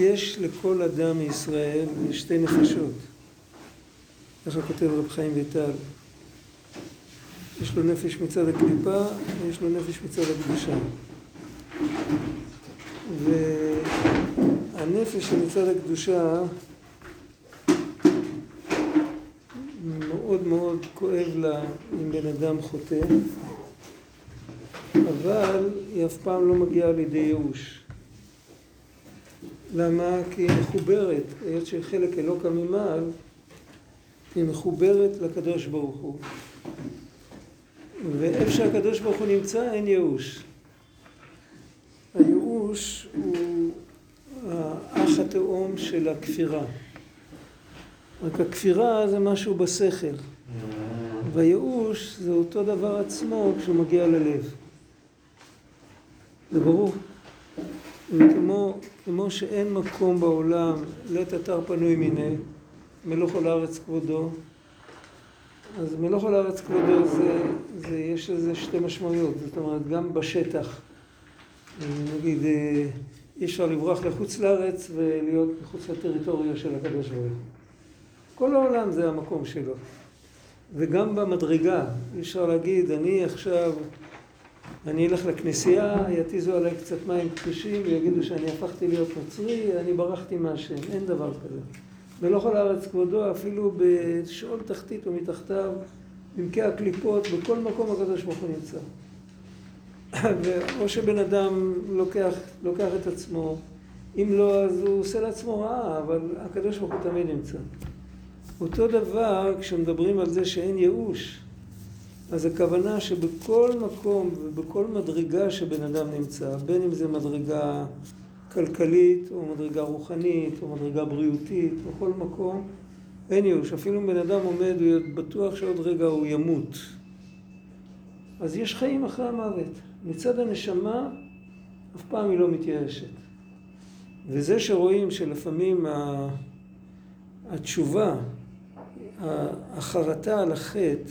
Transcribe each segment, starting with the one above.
יש לכל אדם מישראל שתי נפשות. ככה כותב רב חיים ויטל. יש לו נפש מצד הקליפה ויש לו נפש מצד הקדושה. והנפש שמצד הקדושה מאוד מאוד כואב לה אם בן אדם חוטא, אבל היא אף פעם לא מגיעה לידי ייאוש. למה? כי היא מחוברת, היות שחלק אלוקא ממעל, היא מחוברת לקדוש ברוך הוא. ואיפה שהקדוש ברוך הוא נמצא אין ייאוש. הייאוש הוא האח התאום של הכפירה. רק הכפירה זה משהו בשכל. והייאוש זה אותו דבר עצמו כשהוא מגיע ללב. זה ברור. וכמו כמו שאין מקום בעולם לית אתר פנוי מיניה, מלוך על הארץ כבודו, אז מלוך על הארץ כבודו זה, זה, יש לזה שתי משמעויות, זאת אומרת גם בשטח, נגיד אי אפשר לברוח לחוץ לארץ ולהיות מחוץ לטריטוריה של הקדוש ברוך. כל העולם זה המקום שלו. וגם במדרגה, אי אפשר להגיד, אני עכשיו, אני אלך לכנסייה, יתיזו עליי קצת מים קדושים ויגידו שאני הפכתי להיות נוצרי, אני ברחתי מהשם, אין דבר כזה. מלוך על הארץ כבודו, אפילו בשאול תחתית ומתחתיו, במקי הקליפות, בכל מקום הקדוש ברוך הוא נמצא. או שבן אדם לוקח, לוקח את עצמו, אם לא אז הוא עושה לעצמו רעה, אבל הקדוש ברוך הוא תמיד נמצא. אותו דבר כשמדברים על זה שאין ייאוש, אז הכוונה שבכל מקום ובכל מדרגה שבן אדם נמצא, בין אם זה מדרגה כלכלית או מדרגה רוחנית או מדרגה בריאותית, בכל מקום, אין ייאוש. אפילו אם בן אדם עומד, הוא בטוח שעוד רגע הוא ימות. אז יש חיים אחרי המוות. מצד הנשמה, אף פעם היא לא מתייאשת. וזה שרואים שלפעמים התשובה, החרטה על החטא,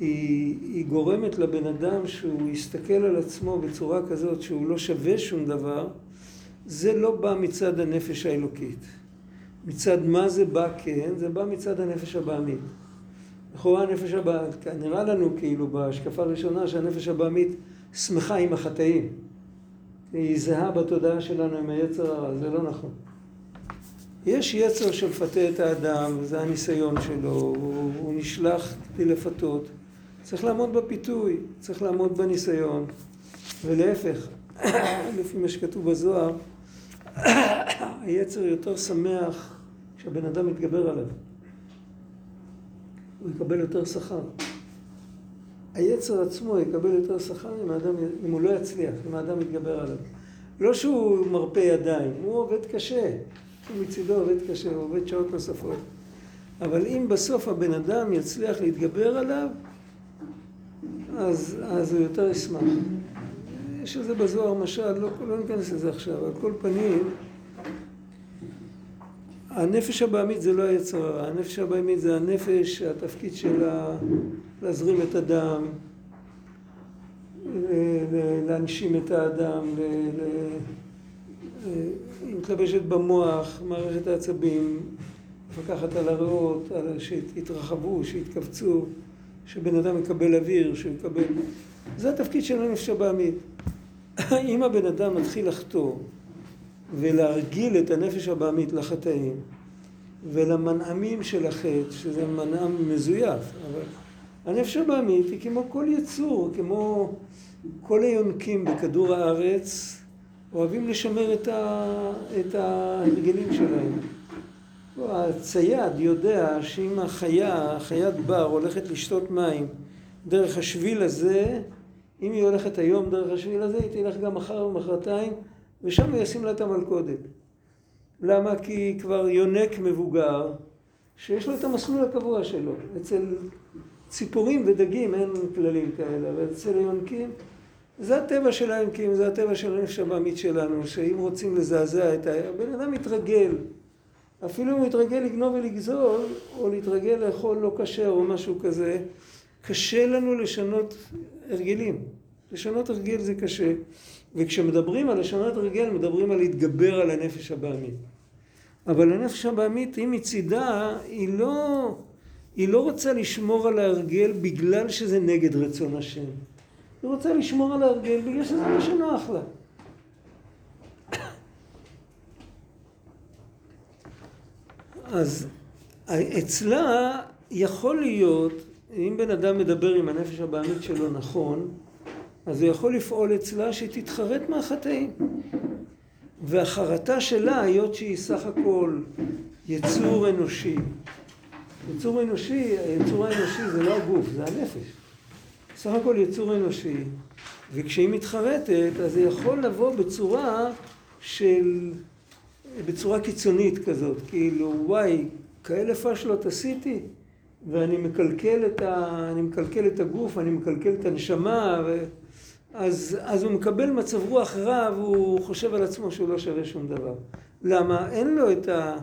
היא, היא גורמת לבן אדם שהוא יסתכל על עצמו בצורה כזאת שהוא לא שווה שום דבר, זה לא בא מצד הנפש האלוקית. מצד מה זה בא כן? זה בא מצד הנפש הבעמית. לכאורה הנפש הבעמית, נראה לנו כאילו בהשקפה הראשונה שהנפש הבעמית שמחה עם החטאים. היא זהה בתודעה שלנו עם היצר הרע, זה לא נכון. יש יצר שמפתה את האדם, וזה הניסיון שלו, הוא, הוא נשלח כדי לפתות. צריך לעמוד בפיתוי, צריך לעמוד בניסיון, ולהפך, לפי מה שכתוב בזוהר, היצר יותר שמח כשהבן אדם מתגבר עליו. הוא יקבל יותר שכר. היצר עצמו יקבל יותר שכר אם, האדם, אם הוא לא יצליח, אם האדם יתגבר עליו. לא שהוא מרפה ידיים, הוא עובד קשה. הוא מצידו עובד קשה, הוא עובד שעות נוספות. אבל אם בסוף הבן אדם יצליח להתגבר עליו, אז, אז הוא יותר ישמח. יש לזה בזוהר משל, לא, לא ניכנס לזה עכשיו, על כל פנים, הנפש הבעמית זה לא היצר הרע, הנפש הבעמית זה הנפש, התפקיד שלה להזרים את הדם, להנשים את האדם, היא מתלבשת במוח, מערכת העצבים, מפקחת על הריאות, שיתרחבו, שיתכווצו, שבן אדם יקבל אוויר, שהוא יקבל... זה התפקיד של הנפש הבעמית. אם הבן אדם מתחיל לחתור ולהרגיל את הנפש הבעמית לחטאים ולמנעמים של החטא, שזה מנעם מזויף, אבל הנפש הבעמית היא כמו כל יצור, כמו כל היונקים בכדור הארץ, אוהבים לשמר את, ה... את ההרגלים שלהם. הצייד יודע שאם החיה, חיית בר, הולכת לשתות מים דרך השביל הזה, אם היא הולכת היום דרך השביל הזה, היא תלך גם מחר ומחרתיים, ושם הוא ישים לה את המלכודת. למה? כי כבר יונק מבוגר, שיש לו את המסלול הקבוע שלו. אצל ציפורים ודגים אין כללים כאלה, אבל אצל היונקים זה הטבע של היונקים, זה הטבע של הנפש הבעמית שלנו, שאם רוצים לזעזע את ה... הבן אדם מתרגל. אפילו אם הוא יתרגל לגנוב ולגזול, או להתרגל לאכול לא כשר או משהו כזה, קשה לנו לשנות הרגלים. לשנות הרגל זה קשה. וכשמדברים על לשנות הרגל, מדברים על להתגבר על הנפש הבעמית. אבל הנפש הבעמית, היא מצידה, היא לא, היא לא רוצה לשמור על ההרגל בגלל שזה נגד רצון השם. היא רוצה לשמור על ההרגל בגלל שזה מה שנוח לה. אז אצלה יכול להיות, אם בן אדם מדבר עם הנפש הבעמית שלו נכון, אז הוא יכול לפעול אצלה שהיא תתחרט מהחטאים. והחרטה שלה, היות שהיא סך הכל יצור אנושי, יצור אנושי, היצור האנושי זה לא הגוף, זה הנפש. סך הכל יצור אנושי, וכשהיא מתחרטת, אז זה יכול לבוא בצורה של... בצורה קיצונית כזאת, כאילו, וואי, כאלה פשלות עשיתי, ואני מקלקל את, ה... אני מקלקל את הגוף, אני מקלקל את הנשמה, ו... אז, אז הוא מקבל מצב רוח רע והוא חושב על עצמו שהוא לא שווה שום דבר. למה? אין לו את ה...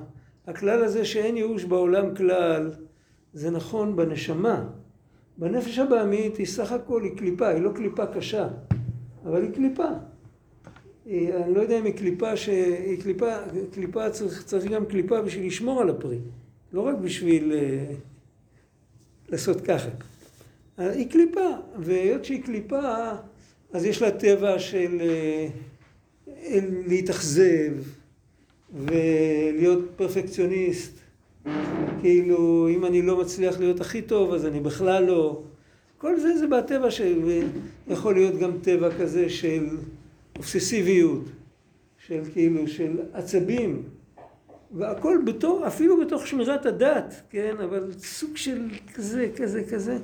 הכלל הזה שאין ייאוש בעולם כלל, זה נכון בנשמה. בנפש הבעמית היא סך הכל, היא קליפה, היא לא קליפה קשה, אבל היא קליפה. היא, אני לא יודע אם היא קליפה ש... היא קליפה, קליפה צריך, צריך גם קליפה בשביל לשמור על הפרי, לא רק בשביל uh, לעשות ככה. היא קליפה, והיות שהיא קליפה, אז יש לה טבע של להתאכזב ולהיות פרפקציוניסט. כאילו, אם אני לא מצליח להיות הכי טוב, אז אני בכלל לא. כל זה זה בטבע של... יכול להיות גם טבע כזה של אובססיביות, של כאילו, של עצבים. והכל בתור, אפילו בתוך שמירת הדת, כן? אבל סוג של כזה, כזה, כזה,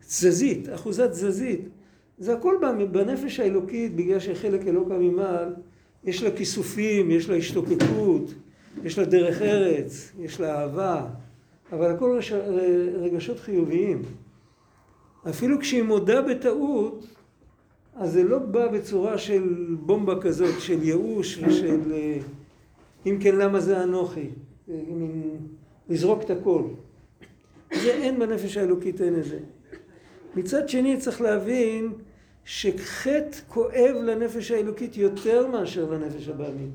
תזזית, אחוזת תזזית. זה הכל בנפש האלוקית, בגלל שחלק אלוקא ממעל, יש לה כיסופים, יש לה השתוקקות, יש לה דרך ארץ, יש לה אהבה, אבל הכל. רגשות חיוביים. אפילו כשהיא מודה בטעות, אז זה לא בא בצורה של בומבה כזאת, של ייאוש ושל אם כן למה זה אנוכי, לזרוק את הכל. זה אין בנפש האלוקית, אין את זה. מצד שני צריך להבין שחטא כואב לנפש האלוקית יותר מאשר לנפש הבעמית.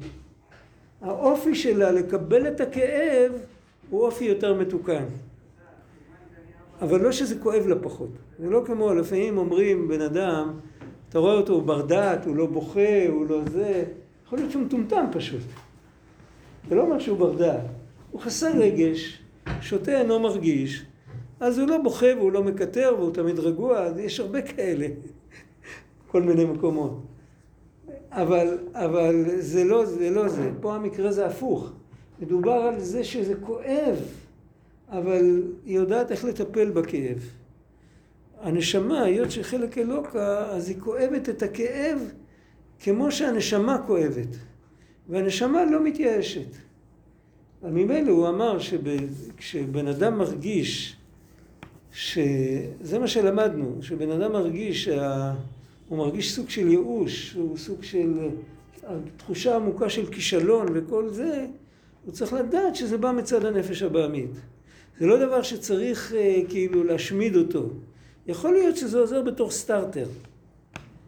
האופי שלה לקבל את הכאב הוא אופי יותר מתוקן. אבל לא שזה כואב לה פחות. זה לא כמו, לפעמים אומרים בן אדם, אתה רואה אותו, הוא בר דעת, הוא לא בוכה, הוא לא זה, יכול להיות שהוא מטומטם פשוט. זה לא אומר שהוא בר דעת. הוא חסר רגש, שותה אינו מרגיש, אז הוא לא בוכה והוא לא מקטר והוא תמיד רגוע, אז יש הרבה כאלה, כל מיני מקומות. אבל, אבל זה לא זה, לא זה. פה המקרה זה הפוך. מדובר על זה שזה כואב, אבל היא יודעת איך לטפל בכאב. הנשמה, היות שחלק אלוקה, אז היא כואבת את הכאב כמו שהנשמה כואבת. והנשמה לא מתייאשת. אבל ממילא הוא אמר שכשבן אדם מרגיש, שזה מה שלמדנו, שבן אדם מרגיש שה... הוא מרגיש סוג של ייאוש, הוא סוג של תחושה עמוקה של כישלון וכל זה, הוא צריך לדעת שזה בא מצד הנפש הבעמית. זה לא דבר שצריך אה, כאילו להשמיד אותו. יכול להיות שזה עוזר בתור סטארטר.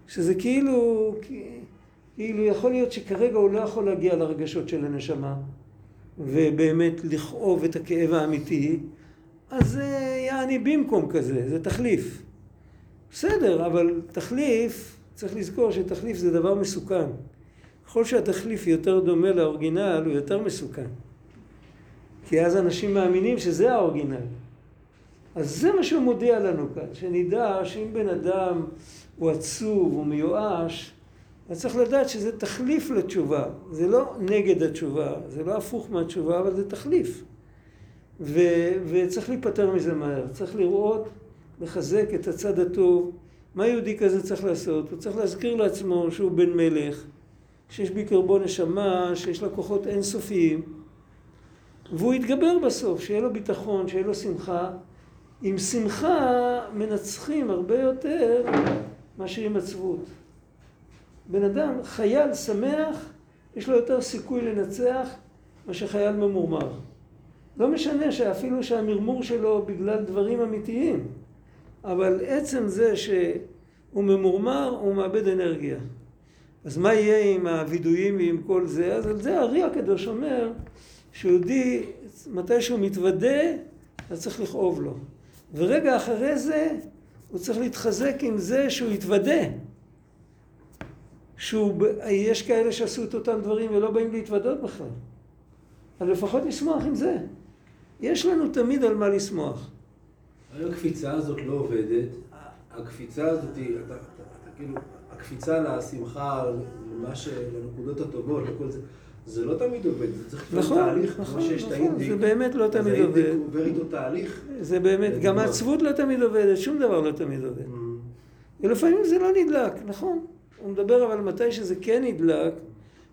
שזה כאילו, כאילו יכול להיות שכרגע הוא לא יכול להגיע לרגשות של הנשמה ובאמת לכאוב את הכאב האמיתי, אז זה יעני במקום כזה, זה תחליף. בסדר, אבל תחליף, צריך לזכור שתחליף זה דבר מסוכן. ככל שהתחליף יותר דומה לאורגינל, הוא יותר מסוכן. כי אז אנשים מאמינים שזה האורגינל. אז זה מה שהוא מודיע לנו כאן, שנדע שאם בן אדם הוא עצוב, הוא מיואש, אז צריך לדעת שזה תחליף לתשובה. זה לא נגד התשובה, זה לא הפוך מהתשובה, אבל זה תחליף. ו- וצריך להיפטר מזה מהר. צריך לראות לחזק את הצד הטוב. מה יהודי כזה צריך לעשות? הוא צריך להזכיר לעצמו שהוא בן מלך, שיש בקרבו נשמה, שיש לה כוחות אינסופיים, והוא יתגבר בסוף, שיהיה לו ביטחון, שיהיה לו שמחה. עם שמחה מנצחים הרבה יותר מאשר עם עצבות. בן אדם, חייל שמח, יש לו יותר סיכוי לנצח מאשר חייל ממורמר. לא משנה שאפילו שהמרמור שלו בגלל דברים אמיתיים. אבל עצם זה הוא ממורמר, הוא מאבד אנרגיה. אז מה יהיה עם הווידויים ועם כל זה? אז על זה הארי הקדוש אומר שיהודי, מתי שהוא מתוודה, אז צריך לכאוב לו. ורגע אחרי זה, הוא צריך להתחזק עם זה שהוא יתוודה. שיש כאלה שעשו את אותם דברים ולא באים להתוודות בכלל. אז לפחות לשמוח עם זה. יש לנו תמיד על מה לשמוח. הקפיצה הזאת לא עובדת. הקפיצה הזאת, אתה, אתה, אתה כאילו, הקפיצה לשמחה, למה ש... לנקודות הטובות, לכל זה, זה לא תמיד עובד, זה צריך להיות נכון, תהליך, נכון, כמו שיש את נכון, האינדיק. זה באמת לא תמיד עובד. האינדיק עובר איתו תהליך. זה באמת, גם לגמרי. העצבות לא תמיד עובדת, שום דבר לא תמיד עובד. ולפעמים זה לא נדלק, נכון. הוא מדבר אבל מתי שזה כן נדלק,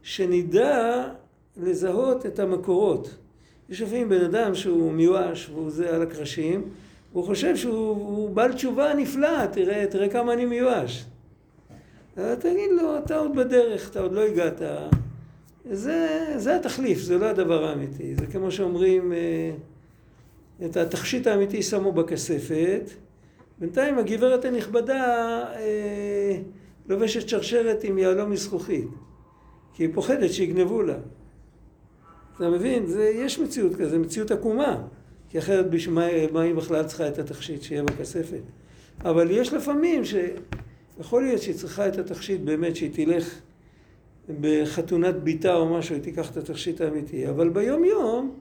שנדע לזהות את המקורות. יש לפעמים בן אדם שהוא מיואש והוא זה על הקרשים, הוא חושב שהוא הוא בעל תשובה נפלאה, תראה, תראה כמה אני מיואש. אז תגיד לו, אתה עוד בדרך, אתה עוד לא הגעת. זה, זה התחליף, זה לא הדבר האמיתי. זה כמו שאומרים, אה, את התכשיט האמיתי שמו בכספת, בינתיים הגברת הנכבדה אה, לובשת שרשרת עם יהלום מזכוכית, כי היא פוחדת שיגנבו לה. אתה מבין? זה, יש מציאות כזו, מציאות עקומה, כי אחרת בשביל מה היא בכלל צריכה את התכשיט שיהיה בכספת? אבל יש לפעמים שיכול להיות שהיא צריכה את התכשיט באמת, שהיא תלך בחתונת ביתה או משהו, היא תיקח את התכשיט האמיתי, אבל ביום יום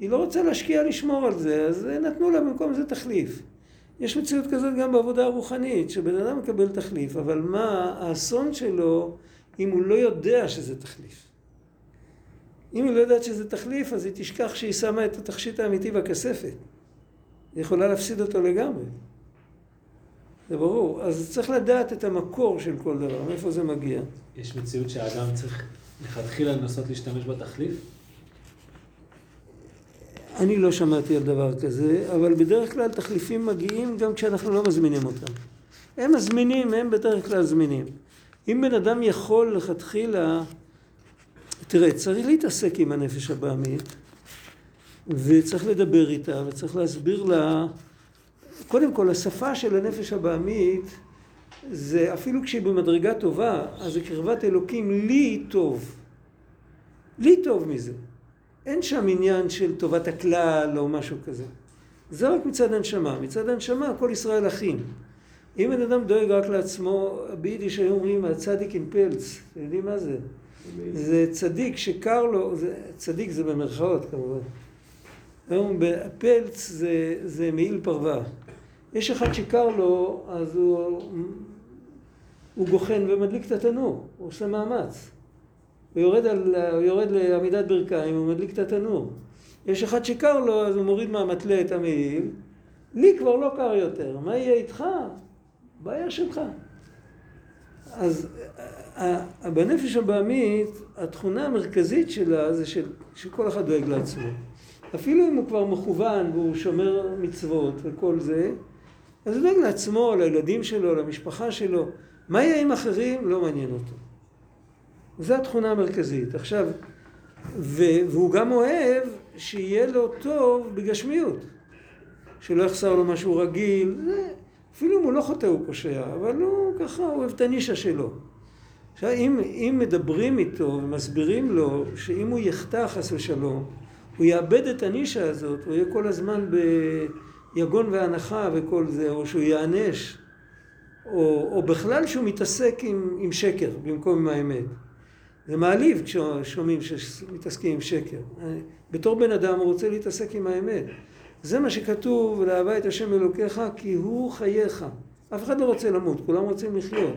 היא לא רוצה להשקיע לשמור על זה, אז נתנו לה במקום זה תחליף. יש מציאות כזאת גם בעבודה הרוחנית, שבן אדם מקבל תחליף, אבל מה האסון שלו אם הוא לא יודע שזה תחליף? אם היא לא יודעת שזה תחליף, אז היא תשכח שהיא שמה את התכשיט האמיתי בכספת. היא יכולה להפסיד אותו לגמרי. זה ברור. אז צריך לדעת את המקור של כל דבר, מאיפה זה מגיע. יש מציאות שהאדם צריך לכתחילה לנסות להשתמש בתחליף? אני לא שמעתי על דבר כזה, אבל בדרך כלל תחליפים מגיעים גם כשאנחנו לא מזמינים אותם. הם מזמינים, הם בדרך כלל זמינים. אם בן אדם יכול לכתחילה, תראה, צריך להתעסק עם הנפש הבעמית, וצריך לדבר איתה, וצריך להסביר לה, קודם כל, השפה של הנפש הבעמית, זה אפילו כשהיא במדרגה טובה, אז זה קרבת אלוקים לי טוב. לי טוב מזה. אין שם עניין של טובת הכלל או משהו כזה. זה רק מצד הנשמה. מצד הנשמה כל ישראל אחים. אם בן אדם דואג רק לעצמו, ביידיש היו אומרים הצדיק אין פלץ. אתם יודעים מה זה? זה צדיק שקר לו, זה, צדיק זה במרכאות כמובן. היום פלץ זה, זה מעיל פרווה. יש אחד שקר לו, אז הוא, הוא גוחן ומדליק את התנור, הוא עושה מאמץ. הוא יורד, על, הוא יורד לעמידת ברכיים, הוא מדליק את התנור. יש אחד שקר לו, אז הוא מוריד מהמתלה את המעיל. לי כבר לא קר יותר, מה יהיה איתך? בעיה שלך. אז בנפש הבעמית, התכונה המרכזית שלה זה של, שכל אחד דואג לעצמו. אפילו אם הוא כבר מכוון והוא שומר מצוות וכל זה, אז הוא דואג לעצמו, לילדים שלו, למשפחה שלו. מה יהיה עם אחרים? לא מעניין אותו. זו התכונה המרכזית. עכשיו, ו- והוא גם אוהב שיהיה לו טוב בגשמיות. שלא יחסר לו משהו רגיל. זה, אפילו אם הוא לא חוטא הוא פושע, אבל הוא ככה אוהב את הנישה שלו. עכשיו, אם, אם מדברים איתו ומסבירים לו שאם הוא יחטא חס ושלום, הוא יאבד את הנישה הזאת, הוא יהיה כל הזמן ביגון והנחה וכל זה, או שהוא ייענש, או, או בכלל שהוא מתעסק עם, עם שקר במקום עם האמת. זה מעליב כששומעים שמתעסקים עם שקר. בתור בן אדם הוא רוצה להתעסק עם האמת. זה מה שכתוב, לאהבה את השם אלוקיך כי הוא חייך. אף אחד לא רוצה למות, כולם רוצים לחיות.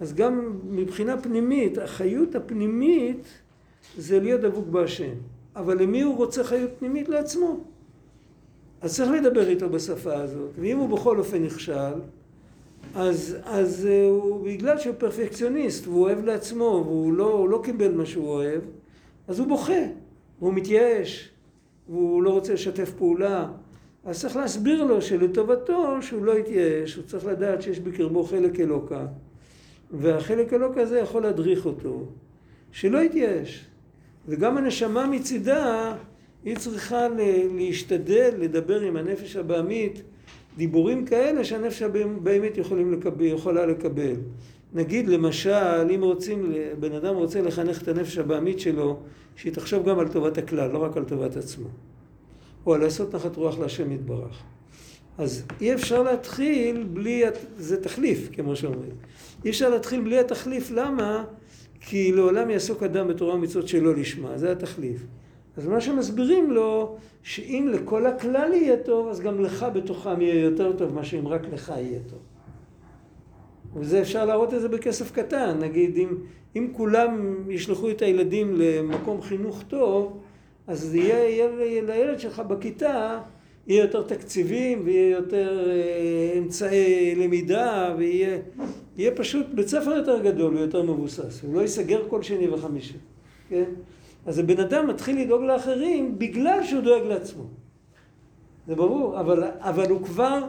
אז גם מבחינה פנימית, החיות הפנימית זה להיות דבוק בהשם. אבל למי הוא רוצה חיות פנימית? לעצמו. אז צריך לדבר איתו בשפה הזאת. ואם הוא בכל אופן נכשל, אז, אז הוא, בגלל שהוא פרפקציוניסט, והוא אוהב לעצמו, והוא לא, לא קיבל מה שהוא אוהב, אז הוא בוכה, והוא מתייאש, והוא לא רוצה לשתף פעולה. אז צריך להסביר לו שלטובתו, שהוא לא יתייאש, הוא צריך לדעת שיש בקרבו חלק אלוקה, והחלק אלוקה הזה יכול להדריך אותו, שלא יתייאש. וגם הנשמה מצידה, היא צריכה להשתדל לדבר עם הנפש הבעמית דיבורים כאלה שהנפש יכולים לקבל, יכולה לקבל. נגיד למשל, אם רוצים, בן אדם רוצה לחנך את הנפש הבהמית שלו, שהיא תחשוב גם על טובת הכלל, לא רק על טובת עצמו. או על לעשות נחת רוח להשם יתברך. אז אי אפשר להתחיל בלי, זה תחליף, כמו שאומרים. אי אפשר להתחיל בלי התחליף, למה? כי לעולם יעסוק אדם בתורה ומצוות שלא לשמה, זה התחליף. אז מה שמסבירים לו, שאם לכל הכלל יהיה טוב, אז גם לך בתוכם יהיה יותר טוב, מה שאם רק לך יהיה טוב. וזה אפשר להראות את זה בכסף קטן, נגיד אם, אם כולם ישלחו את הילדים למקום חינוך טוב, אז יהיה, יהיה לילד שלך בכיתה, יהיה יותר תקציבים ויהיה יותר אה, אמצעי למידה ויהיה יהיה פשוט בית ספר יותר גדול ויותר מבוסס, הוא לא ייסגר כל שני וחמישי, כן? אז הבן אדם מתחיל לדאוג לאחרים בגלל שהוא דואג לעצמו. זה ברור, אבל, אבל הוא כבר,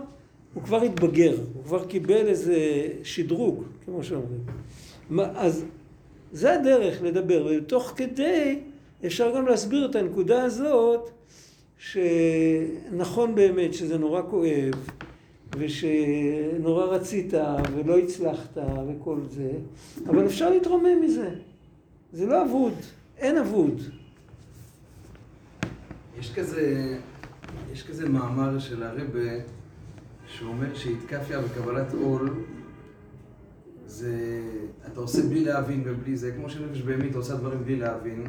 הוא כבר התבגר, הוא כבר קיבל איזה שדרוג, כמו שאומרים. אז זה הדרך לדבר, ותוך כדי אפשר גם להסביר את הנקודה הזאת, שנכון באמת שזה נורא כואב, ושנורא רצית ולא הצלחת וכל זה, אבל אפשר להתרומם מזה. זה לא אבוד, אין אבוד. יש כזה, יש כזה מאמר של הרבה שאומר שהתקפיה וקבלת עול זה, אתה עושה בלי להבין ובלי זה, כמו שנפש בהמית עושה דברים בלי להבין.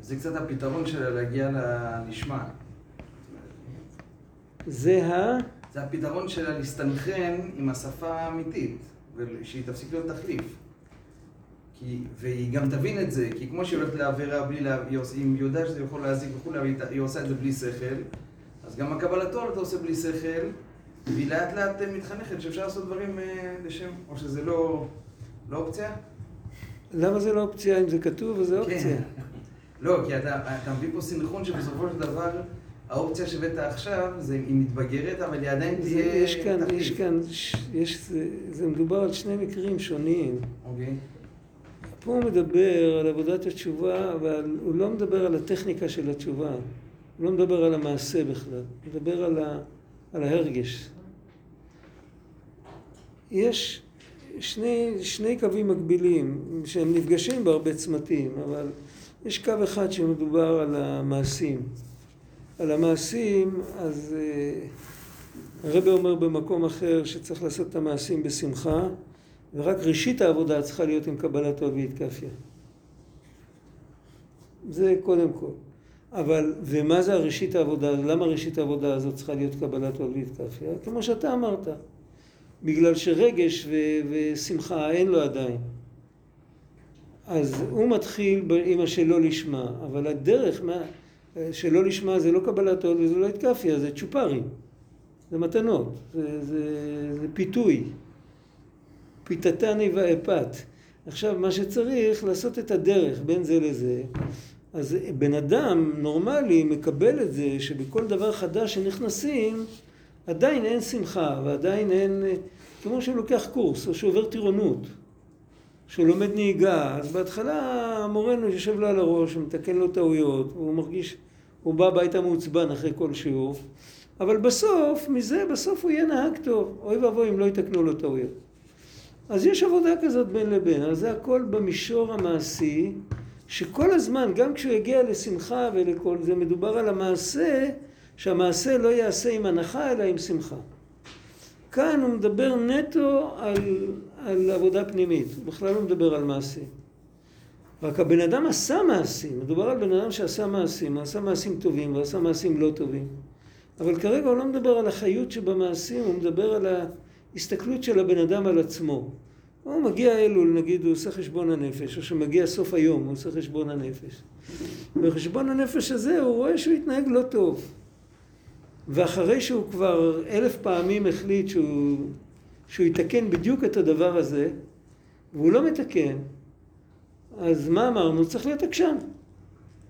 זה קצת הפתרון שלה להגיע לנשמע. זה ה... זה הפתרון שלה להסתנכרן עם השפה האמיתית, ושהיא תפסיק להיות תחליף. כי, והיא גם תבין את זה, כי כמו שהיא הולכת לעבירה בלי לה... היא יודעת שזה יכול להזיק וכולי, היא עושה את זה בלי שכל, אז גם הקבלת עול אתה עושה בלי שכל, והיא לאט לאט מתחנכת שאפשר לעשות דברים אה, לשם, או שזה לא, לא אופציה? למה זה לא אופציה אם זה כתוב וזה אופציה? כן. לא, כי אתה, אתה מביא פה סינכרון שבסופו של דבר האופציה שהבאת עכשיו, זה היא מתבגרת, אבל היא עדיין תהיה... יש כאן, יש כאן, יש, זה, זה מדובר על שני מקרים שונים. אוקיי. פה הוא מדבר על עבודת התשובה, אבל הוא לא מדבר על הטכניקה של התשובה. הוא לא מדבר על המעשה בכלל, הוא מדבר על, ה, על ההרגש. יש שני, שני קווים מקבילים שהם נפגשים בהרבה צמתים, אבל יש קו אחד שמדובר על המעשים. על המעשים, אז uh, הרב אומר במקום אחר שצריך לעשות את המעשים בשמחה, ורק ראשית העבודה צריכה להיות עם קבלת עול והתקפיה. זה קודם כל. אבל, ומה זה הראשית העבודה? למה ראשית העבודה הזאת צריכה להיות קבלת עול והתקפיה? כמו שאתה אמרת. בגלל שרגש ו- ושמחה אין לו עדיין. אז הוא מתחיל עם השלא לשמה, אבל הדרך, מה, שלא לשמה זה לא קבלת עול וזה לא התקפיה, זה צ'ופרים, זה מתנות, זה, זה, זה פיתוי, פיתתני ואפת. עכשיו, מה שצריך, לעשות את הדרך בין זה לזה. אז בן אדם נורמלי מקבל את זה שבכל דבר חדש שנכנסים, עדיין אין שמחה ועדיין אין, כמו שהוא לוקח קורס או שעובר טירונות. שהוא לומד נהיגה, אז בהתחלה המורנו יושב לו על הראש ומתקן לו טעויות, והוא מרגיש, הוא בא הביתה מעוצבן אחרי כל שיעור, אבל בסוף, מזה, בסוף הוא יהיה נהג טוב. אוי ואבוי אם לא יתקנו לו טעויות. אז יש עבודה כזאת בין לבין, אז זה הכל במישור המעשי, שכל הזמן, גם כשהוא יגיע לשמחה ולכל זה, מדובר על המעשה, שהמעשה לא יעשה עם הנחה אלא עם שמחה. כאן הוא מדבר נטו על, על עבודה פנימית, הוא בכלל לא מדבר על מעשים. רק הבן אדם עשה מעשים, מדובר על בן אדם שעשה מעשים, הוא עשה מעשים טובים ועשה מעשים לא טובים. אבל כרגע הוא לא מדבר על החיות שבמעשים, הוא מדבר על ההסתכלות של הבן אדם על עצמו. הוא מגיע אלול, נגיד, הוא עושה חשבון הנפש, או שמגיע סוף היום, הוא עושה חשבון הנפש. בחשבון הנפש הזה הוא רואה שהוא התנהג לא טוב. ואחרי שהוא כבר אלף פעמים החליט שהוא, שהוא יתקן בדיוק את הדבר הזה, והוא לא מתקן, אז מה אמרנו? צריך להיות עקשן.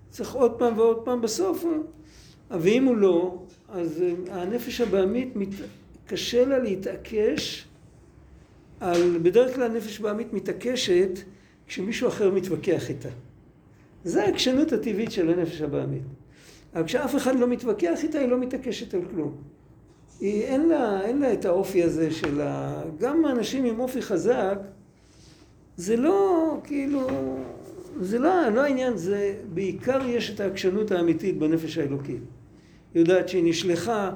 צריך עוד פעם ועוד פעם בסוף. ואם הוא לא, אז הנפש הבעמית, מת... קשה לה להתעקש על, בדרך כלל הנפש הבעמית מתעקשת כשמישהו אחר מתווכח איתה. זה העקשנות הטבעית של הנפש הבעמית. אבל כשאף אחד לא מתווכח איתה, היא לא מתעקשת על כלום. היא, אין, לה, אין לה את האופי הזה של ה... גם אנשים עם אופי חזק, זה לא כאילו... זה לא, לא העניין, זה בעיקר יש את העקשנות האמיתית בנפש האלוקית. היא יודעת שהיא נשלחה,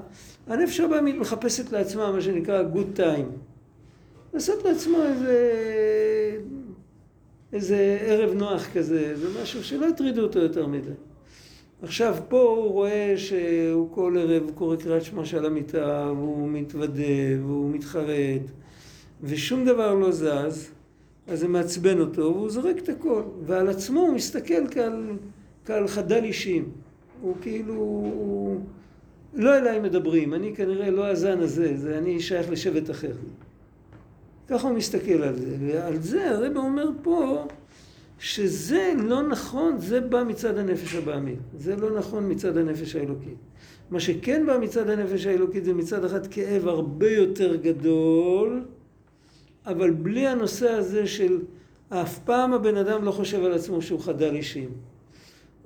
הנפש הבאמית מחפשת לעצמה מה שנקרא good time. לעשות לעצמה איזה, איזה ערב נוח כזה, זה משהו שלא יטרידו אותו יותר מדי. עכשיו פה הוא רואה שהוא כל ערב קורא קריאת שמע של המיטה, והוא מתוודה, והוא מתחרט, ושום דבר לא זז, אז זה מעצבן אותו, והוא זורק את הכל. ועל עצמו הוא מסתכל כעל, כעל חדל אישים. הוא כאילו, הוא... לא אליי מדברים, אני כנראה לא הזן הזה, זה אני שייך לשבט אחר. ככה הוא מסתכל על זה, ועל זה הרב אומר פה שזה לא נכון, זה בא מצד הנפש הבעמית, זה לא נכון מצד הנפש האלוקית. מה שכן בא מצד הנפש האלוקית זה מצד אחד כאב הרבה יותר גדול, אבל בלי הנושא הזה של אף פעם הבן אדם לא חושב על עצמו שהוא חדל אישים.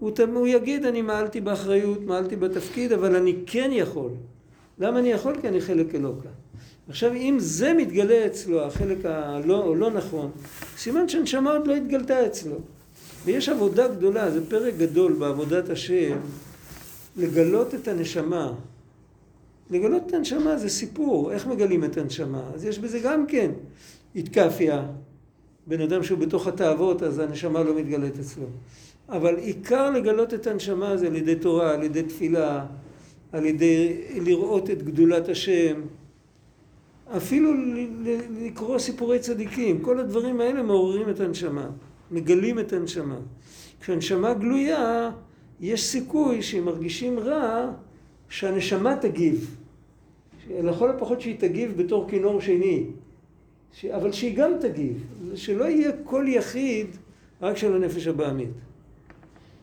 הוא, הוא יגיד, אני מעלתי באחריות, מעלתי בתפקיד, אבל אני כן יכול. למה אני יכול? כי אני חלק אלוקה. עכשיו, אם זה מתגלה אצלו, החלק הלא או לא נכון, סימן שהנשמה עוד לא התגלתה אצלו. ויש עבודה גדולה, זה פרק גדול בעבודת השם, לגלות את הנשמה. לגלות את הנשמה זה סיפור, איך מגלים את הנשמה? אז יש בזה גם כן התקפיה. בן אדם שהוא בתוך התאוות, אז הנשמה לא מתגלית אצלו. אבל עיקר לגלות את הנשמה זה על ידי תורה, על ידי תפילה, על ידי לראות את גדולת השם, אפילו לקרוא סיפורי צדיקים, כל הדברים האלה מעוררים את הנשמה, מגלים את הנשמה. כשהנשמה גלויה, יש סיכוי שאם מרגישים רע, שהנשמה תגיב. לכל הפחות שהיא תגיב בתור כינור שני. אבל שהיא גם תגיב, שלא יהיה כל יחיד רק של הנפש הבעמית.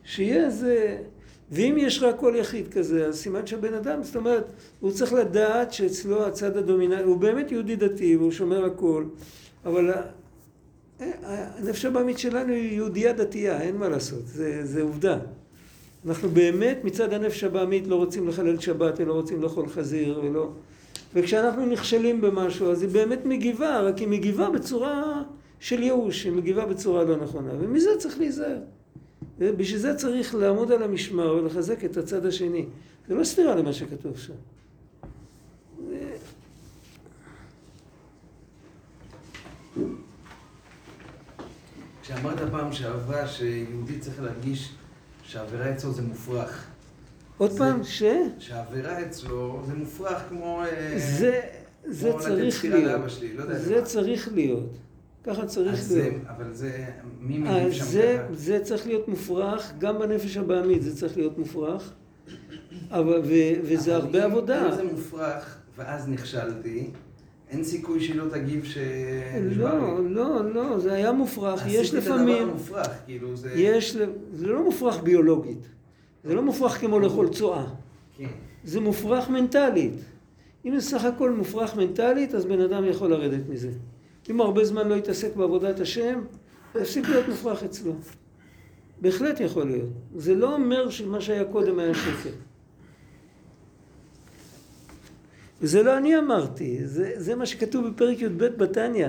שיהיה איזה... ואם יש רק כל יחיד כזה, אז סימן שהבן אדם, זאת אומרת, הוא צריך לדעת שאצלו הצד הדומיננטי, הוא באמת יהודי דתי והוא שומר הכל, אבל הנפש הבאמית שלנו היא יהודייה דתייה, אין מה לעשות, זה, זה עובדה. אנחנו באמת מצד הנפש הבאמית לא רוצים לחלל שבת ולא רוצים לאכול חזיר ולא... וכשאנחנו נכשלים במשהו אז היא באמת מגיבה, רק היא מגיבה בצורה של ייאוש, היא מגיבה בצורה לא נכונה, ומזה צריך להיזהר. בשביל זה צריך לעמוד על המשמר ולחזק את הצד השני. זה לא סתירה למה שכתוב שם. כשאמרת פעם שעברה שיהודי צריך להרגיש שהעבירה אצלו זה מופרך. עוד זה, פעם, ש? שהעבירה אצלו זה מופרך כמו... אה, זה, זה צריך להיות. שלי, לא זה צריך להיות. ככה צריך להיות. אבל זה, מי מגיב שם זה, ככה? זה צריך להיות מופרך, גם בנפש הבעמית זה צריך להיות מופרך, אבל, ו, וזה אבל הרבה אם, עבודה. אם זה מופרך, ואז נכשלתי, אין סיכוי שהיא לא תגיב ש... לא, לא, לא, זה היה מופרך, יש לפעמים... עשית דבר מופרך, כאילו זה... יש, זה לא מופרך ביולוגית, זה לא מופרך כמו לאכול צואה. כן. זה מופרך מנטלית. אם זה סך הכל מופרך מנטלית, אז בן אדם יכול לרדת מזה. אם הרבה זמן לא יתעסק בעבודת השם, זה יפסיק להיות מופרך אצלו. בהחלט יכול להיות. זה לא אומר שמה שהיה קודם היה שקר. וזה לא אני אמרתי, זה, זה מה שכתוב בפרק י"ב בתניא.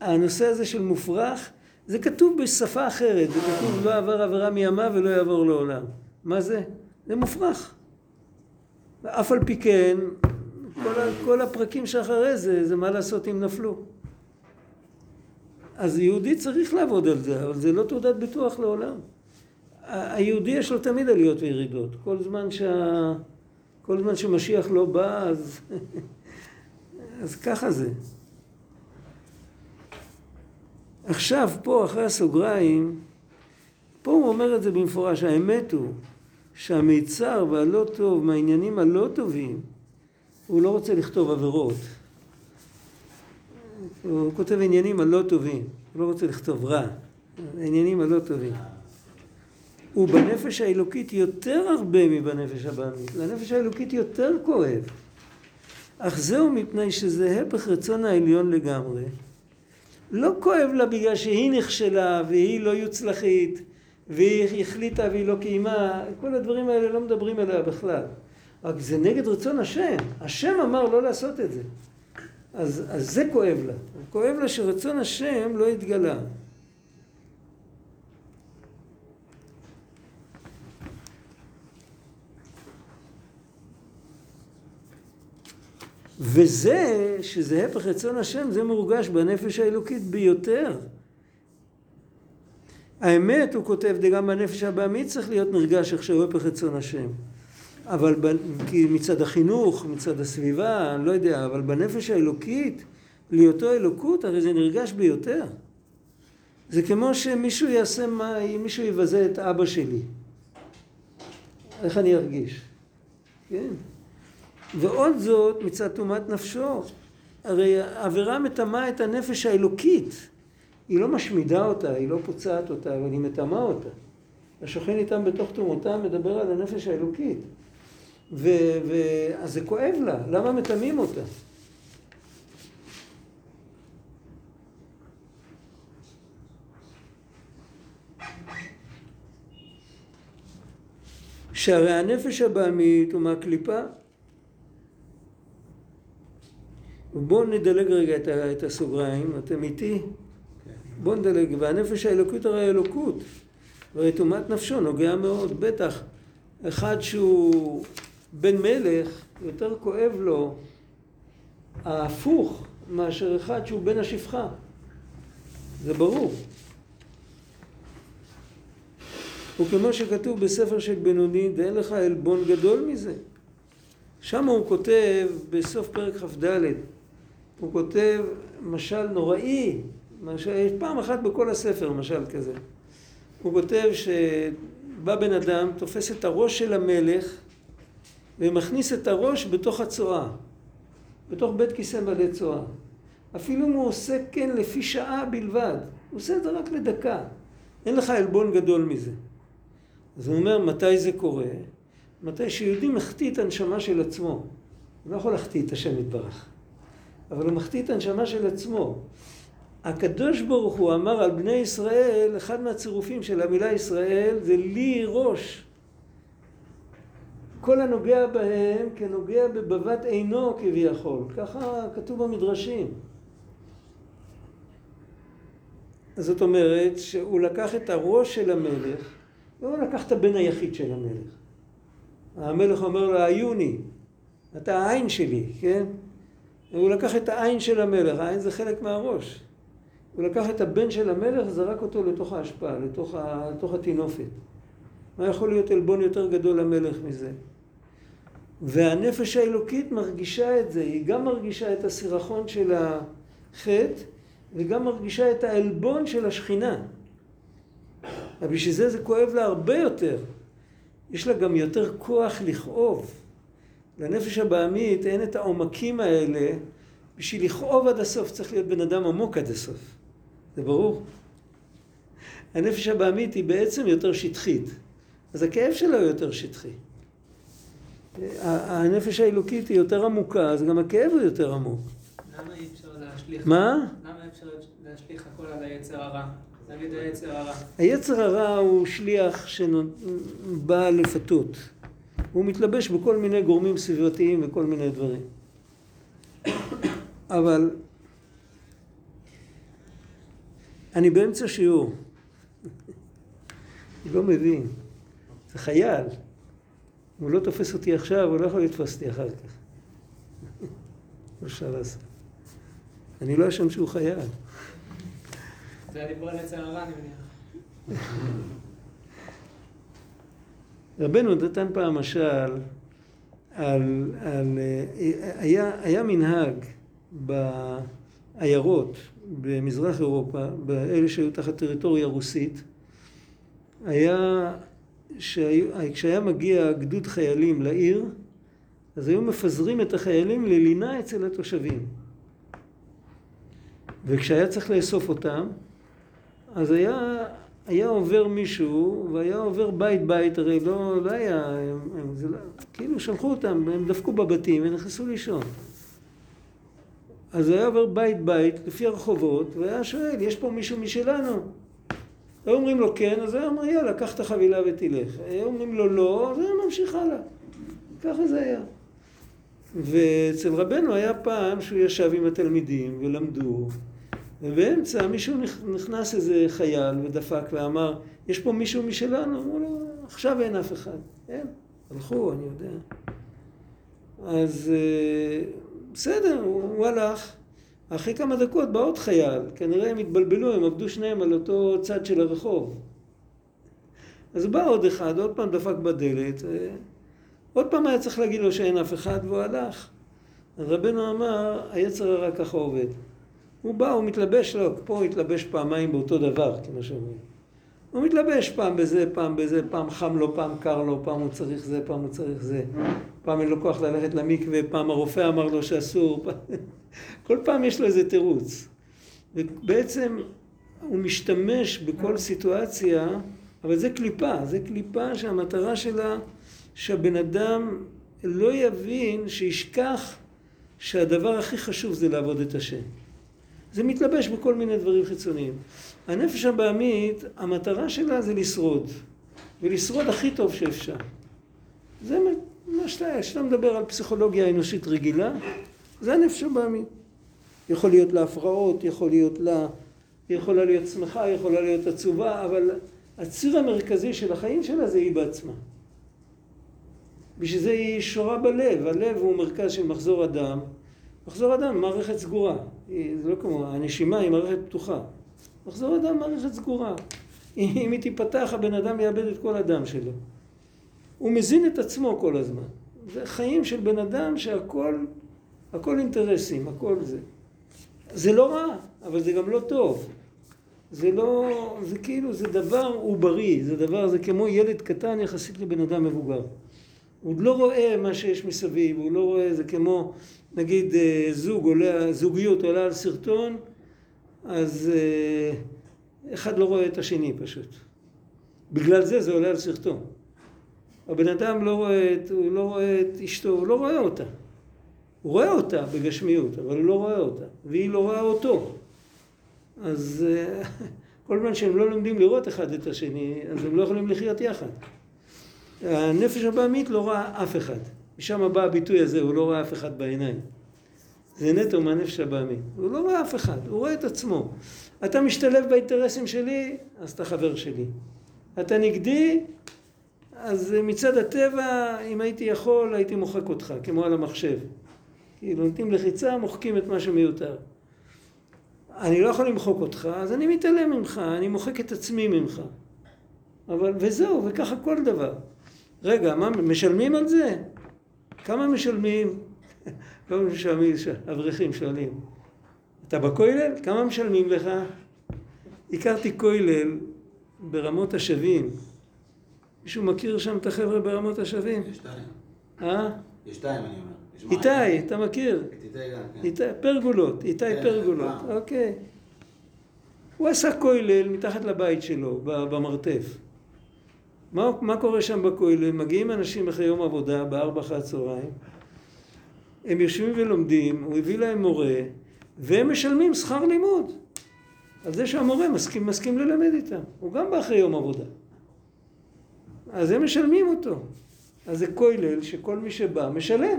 הנושא הזה של מופרך, זה כתוב בשפה אחרת, זה כתוב לא עבר עבירה מימיו ולא יעבור לעולם. מה זה? זה מופרך. אף על פי כן, כל, כל הפרקים שאחרי זה, זה מה לעשות אם נפלו. אז יהודי צריך לעבוד על זה, אבל זה לא תעודת ביטוח לעולם. היהודי יש לו תמיד עליות וירידות. כל זמן, שה... כל זמן שמשיח לא בא, אז, אז ככה זה. עכשיו, פה, אחרי הסוגריים, פה הוא אומר את זה במפורש, האמת הוא שהמיצר והלא טוב מהעניינים הלא טובים הוא לא רוצה לכתוב עבירות. הוא כותב עניינים הלא טובים, הוא לא רוצה לכתוב רע, העניינים הלא טובים. הוא בנפש האלוקית יותר הרבה מבנפש הבאמית, לנפש האלוקית יותר כואב. אך זהו מפני שזה הפך רצון העליון לגמרי. לא כואב לה בגלל שהיא נכשלה והיא לא יוצלחית והיא החליטה והיא לא קיימה, כל הדברים האלה לא מדברים עליה בכלל. רק זה נגד רצון השם. השם אמר לא לעשות את זה. אז, אז זה כואב לה. כואב לה שרצון השם לא התגלה. וזה, שזה הפך רצון השם, זה מורגש בנפש האלוקית ביותר. האמת, הוא כותב, גם בנפש הבעמית צריך להיות נרגש איך שהוא הפך רצון השם. אבל ב, כי מצד החינוך, מצד הסביבה, אני לא יודע, אבל בנפש האלוקית, להיותו אלוקות, הרי זה נרגש ביותר. זה כמו שמישהו יעשה מה, מישהו יבזה את אבא שלי. איך אני ארגיש? כן. ועוד זאת מצד טומאת נפשו. הרי עבירה מטמאה את הנפש האלוקית. היא לא משמידה אותה, היא לא פוצעת אותה, אבל היא מטמאה אותה. השוכן איתם בתוך טומאותם מדבר על הנפש האלוקית. ו... ו... אז זה כואב לה, למה מטמאים אותה? שהרי הנפש הבעמית הוא מהקליפה בואו נדלג רגע את, את הסוגריים, אתם איתי? בואו נדלג, והנפש האלוקות הרי אלוקות, והרי טומאת נפשו נוגע מאוד, בטח אחד שהוא בן מלך, יותר כואב לו ההפוך מאשר אחד שהוא בן השפחה, זה ברור. וכמו שכתוב בספר של בינוני, ואין לך עלבון גדול מזה. שם הוא כותב בסוף פרק כ"ד הוא כותב משל נוראי, משל, פעם אחת בכל הספר משל כזה. הוא כותב שבא בן אדם, תופס את הראש של המלך ומכניס את הראש בתוך הצואה, בתוך בית כיסא מלא צואה. אפילו אם הוא עושה כן לפי שעה בלבד, הוא עושה את זה רק לדקה. אין לך עלבון גדול מזה. אז הוא אומר, מתי זה קורה? מתי שיהודי מחטיא את הנשמה של עצמו. הוא לא יכול להחטיא את השם יתברך. אבל הוא מחטיא את הנשמה של עצמו. הקדוש ברוך הוא אמר על בני ישראל, אחד מהצירופים של המילה ישראל זה לי ראש. כל הנוגע בהם כנוגע בבבת עינו כביכול. ככה כתוב במדרשים. זאת אומרת שהוא לקח את הראש של המלך, והוא לקח את הבן היחיד של המלך. המלך אומר לו, עיוני, אתה העין שלי, כן? הוא לקח את העין של המלך, העין זה חלק מהראש. הוא לקח את הבן של המלך, זרק אותו לתוך ההשפעה, לתוך, ה, לתוך הטינופת. מה יכול להיות עלבון יותר גדול למלך מזה? והנפש האלוקית מרגישה את זה, היא גם מרגישה את הסירחון של החטא, וגם מרגישה את העלבון של השכינה. אבל בשביל זה זה כואב לה הרבה יותר. יש לה גם יותר כוח לכאוב. לנפש הבעמית אין את העומקים האלה, בשביל לכאוב עד הסוף צריך להיות בן אדם עמוק עד הסוף. זה ברור? הנפש הבעמית היא בעצם יותר שטחית, אז הכאב שלה הוא יותר שטחי. הנפש האלוקית היא יותר עמוקה, אז גם הכאב הוא יותר עמוק. למה אי אפשר להשליך? מה? למה אי אפשר להשליך הכל על היצר הרע? נגיד היצר הרע. היצר הרע הוא שליח שבא לפתות. הוא מתלבש בכל מיני גורמים סביבתיים וכל מיני דברים. אבל אני באמצע שיעור. אני לא מבין. זה חייל. הוא לא תופס אותי עכשיו, הוא לא יכול לתפוס אותי אחר כך. לא אפשר לעשות. אני לא אשם שהוא חייל. זה הדיבור על יצר הרע, אני מניח. רבנו נתן פעם משל על, על היה, היה מנהג בעיירות במזרח אירופה, באלה שהיו תחת טריטוריה רוסית, היה, שהיו, כשהיה מגיע גדוד חיילים לעיר, אז היו מפזרים את החיילים ללינה אצל התושבים. וכשהיה צריך לאסוף אותם, אז היה היה עובר מישהו, והיה עובר בית בית, הרי לא, לא היה, הם, הם, זה לא, כאילו שלחו אותם, הם דפקו בבתים ונכנסו לישון. אז היה עובר בית בית לפי הרחובות, והיה שואל, יש פה מישהו משלנו? היו אומרים לו כן, אז היה אומר יאללה, קח את החבילה ותלך. היו אומרים לו לא, אז היה ממשיך הלאה. ככה זה היה. ואצל רבנו היה פעם שהוא ישב עם התלמידים ולמדו, ובאמצע מישהו נכ- נכנס איזה חייל ודפק ואמר, יש פה מישהו משלנו? אמרו לו, עכשיו אין אף אחד. אין, הלכו, אני יודע. אז אה, בסדר, הוא, הוא הלך. אחרי כמה דקות בא עוד חייל, כנראה הם התבלבלו, הם עבדו שניהם על אותו צד של הרחוב. אז בא עוד אחד, עוד פעם דפק בדלת, אה, עוד פעם היה צריך להגיד לו שאין אף אחד, והוא הלך. אז רבנו אמר, היצר הרע ככה עובד. הוא בא, הוא מתלבש לו, פה הוא התלבש פעמיים באותו דבר, כמו שאומרים. הוא מתלבש פעם בזה, פעם בזה, פעם חם לו, פעם קר לו, פעם הוא צריך זה, פעם הוא צריך זה. פעם אין לו כוח ללכת למקווה, פעם הרופא אמר לו שאסור. כל פעם יש לו איזה תירוץ. ובעצם הוא משתמש בכל סיטואציה, אבל זה קליפה, זה קליפה שהמטרה שלה שהבן אדם לא יבין, שישכח שהדבר הכי חשוב זה לעבוד את השם. זה מתלבש בכל מיני דברים חיצוניים. הנפש הבעמית, המטרה שלה זה לשרוד, ולשרוד הכי טוב שאפשר. זה מה שאתה, כשאתה מדבר על פסיכולוגיה אנושית רגילה, זה הנפש הבעמית. יכול להיות לה הפרעות, יכול להיות לה, היא יכולה להיות שמחה, היא יכולה להיות עצובה, אבל הציר המרכזי של החיים שלה זה היא בעצמה. בשביל זה היא שורה בלב, הלב הוא מרכז של מחזור הדם. מחזור הדם מערכת סגורה, זה לא כמו, הנשימה היא מערכת פתוחה. מחזור הדם מערכת סגורה. אם היא תיפתח הבן אדם יאבד את כל הדם שלו. הוא מזין את עצמו כל הזמן. זה חיים של בן אדם שהכל, הכל אינטרסים, הכל זה. זה לא רע, אבל זה גם לא טוב. זה לא, זה כאילו, זה דבר עוברי, זה דבר, זה כמו ילד קטן יחסית לבן אדם מבוגר. הוא לא רואה מה שיש מסביב, הוא לא רואה, זה כמו, נגיד, אה, זוג עולה, זוגיות עולה על סרטון, אז אה, אחד לא רואה את השני פשוט. בגלל זה זה עולה על סרטון. הבן אדם לא רואה, את, הוא לא רואה את אשתו, הוא לא רואה אותה. הוא רואה אותה בגשמיות, אבל הוא לא רואה אותה, והיא לא רואה אותו. אז אה, כל זמן שהם לא לומדים לראות אחד את השני, אז הם לא יכולים לחיות יחד. הנפש הבעמית לא רואה אף אחד. משם בא הביטוי הזה, הוא לא רואה אף אחד בעיניים. זה נטו מהנפש הבעמית. הוא לא רואה אף אחד, הוא רואה את עצמו. אתה משתלב באינטרסים שלי, אז אתה חבר שלי. אתה נגדי, אז מצד הטבע, אם הייתי יכול, הייתי מוחק אותך, כמו על המחשב. כאילו, נותנים לחיצה, מוחקים את מה שמיותר. אני לא יכול למחוק אותך, אז אני מתעלם ממך, אני מוחק את עצמי ממך. אבל, וזהו, וככה כל דבר. רגע, מה, משלמים על זה? כמה משלמים? כמה משלמים, אברכים שואלים. אתה בכולל? כמה משלמים לך? הכרתי כולל ברמות השבים. מישהו מכיר שם את החבר'ה ברמות השבים? יש שתיים. אה? יש שתיים, אני אומר. איתי, אתה מכיר? את איתי גם, כן. איתי, פרגולות, איתי כן, פרגולות. אוקיי. הוא עשה כולל מתחת לבית שלו, במרתף. מה, מה קורה שם בכולל? מגיעים אנשים אחרי יום עבודה, בארבע אחרי הצהריים, הם יושבים ולומדים, הוא הביא להם מורה, והם משלמים שכר לימוד. על זה שהמורה מסכים, מסכים ללמד איתם. הוא גם בא אחרי יום עבודה. אז הם משלמים אותו. אז זה כולל שכל מי שבא משלם.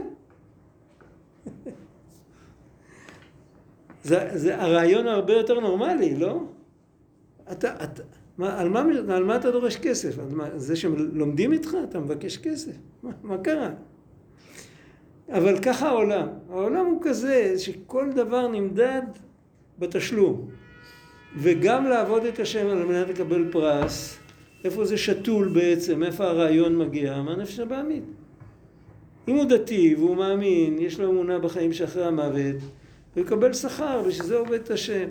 זה, זה הרעיון הרבה יותר נורמלי, לא? אתה, אתה, מה, על, מה, על מה אתה דורש כסף? על מה, זה שלומדים איתך? אתה מבקש כסף? מה, מה קרה? אבל ככה העולם. העולם הוא כזה שכל דבר נמדד בתשלום. וגם לעבוד את השם על מנת לקבל פרס, איפה זה שתול בעצם, איפה הרעיון מגיע? מהנפש הבעמית. אם הוא דתי והוא מאמין, יש לו אמונה בחיים שאחרי המוות, הוא יקבל שכר, בשביל זה עובד את השם.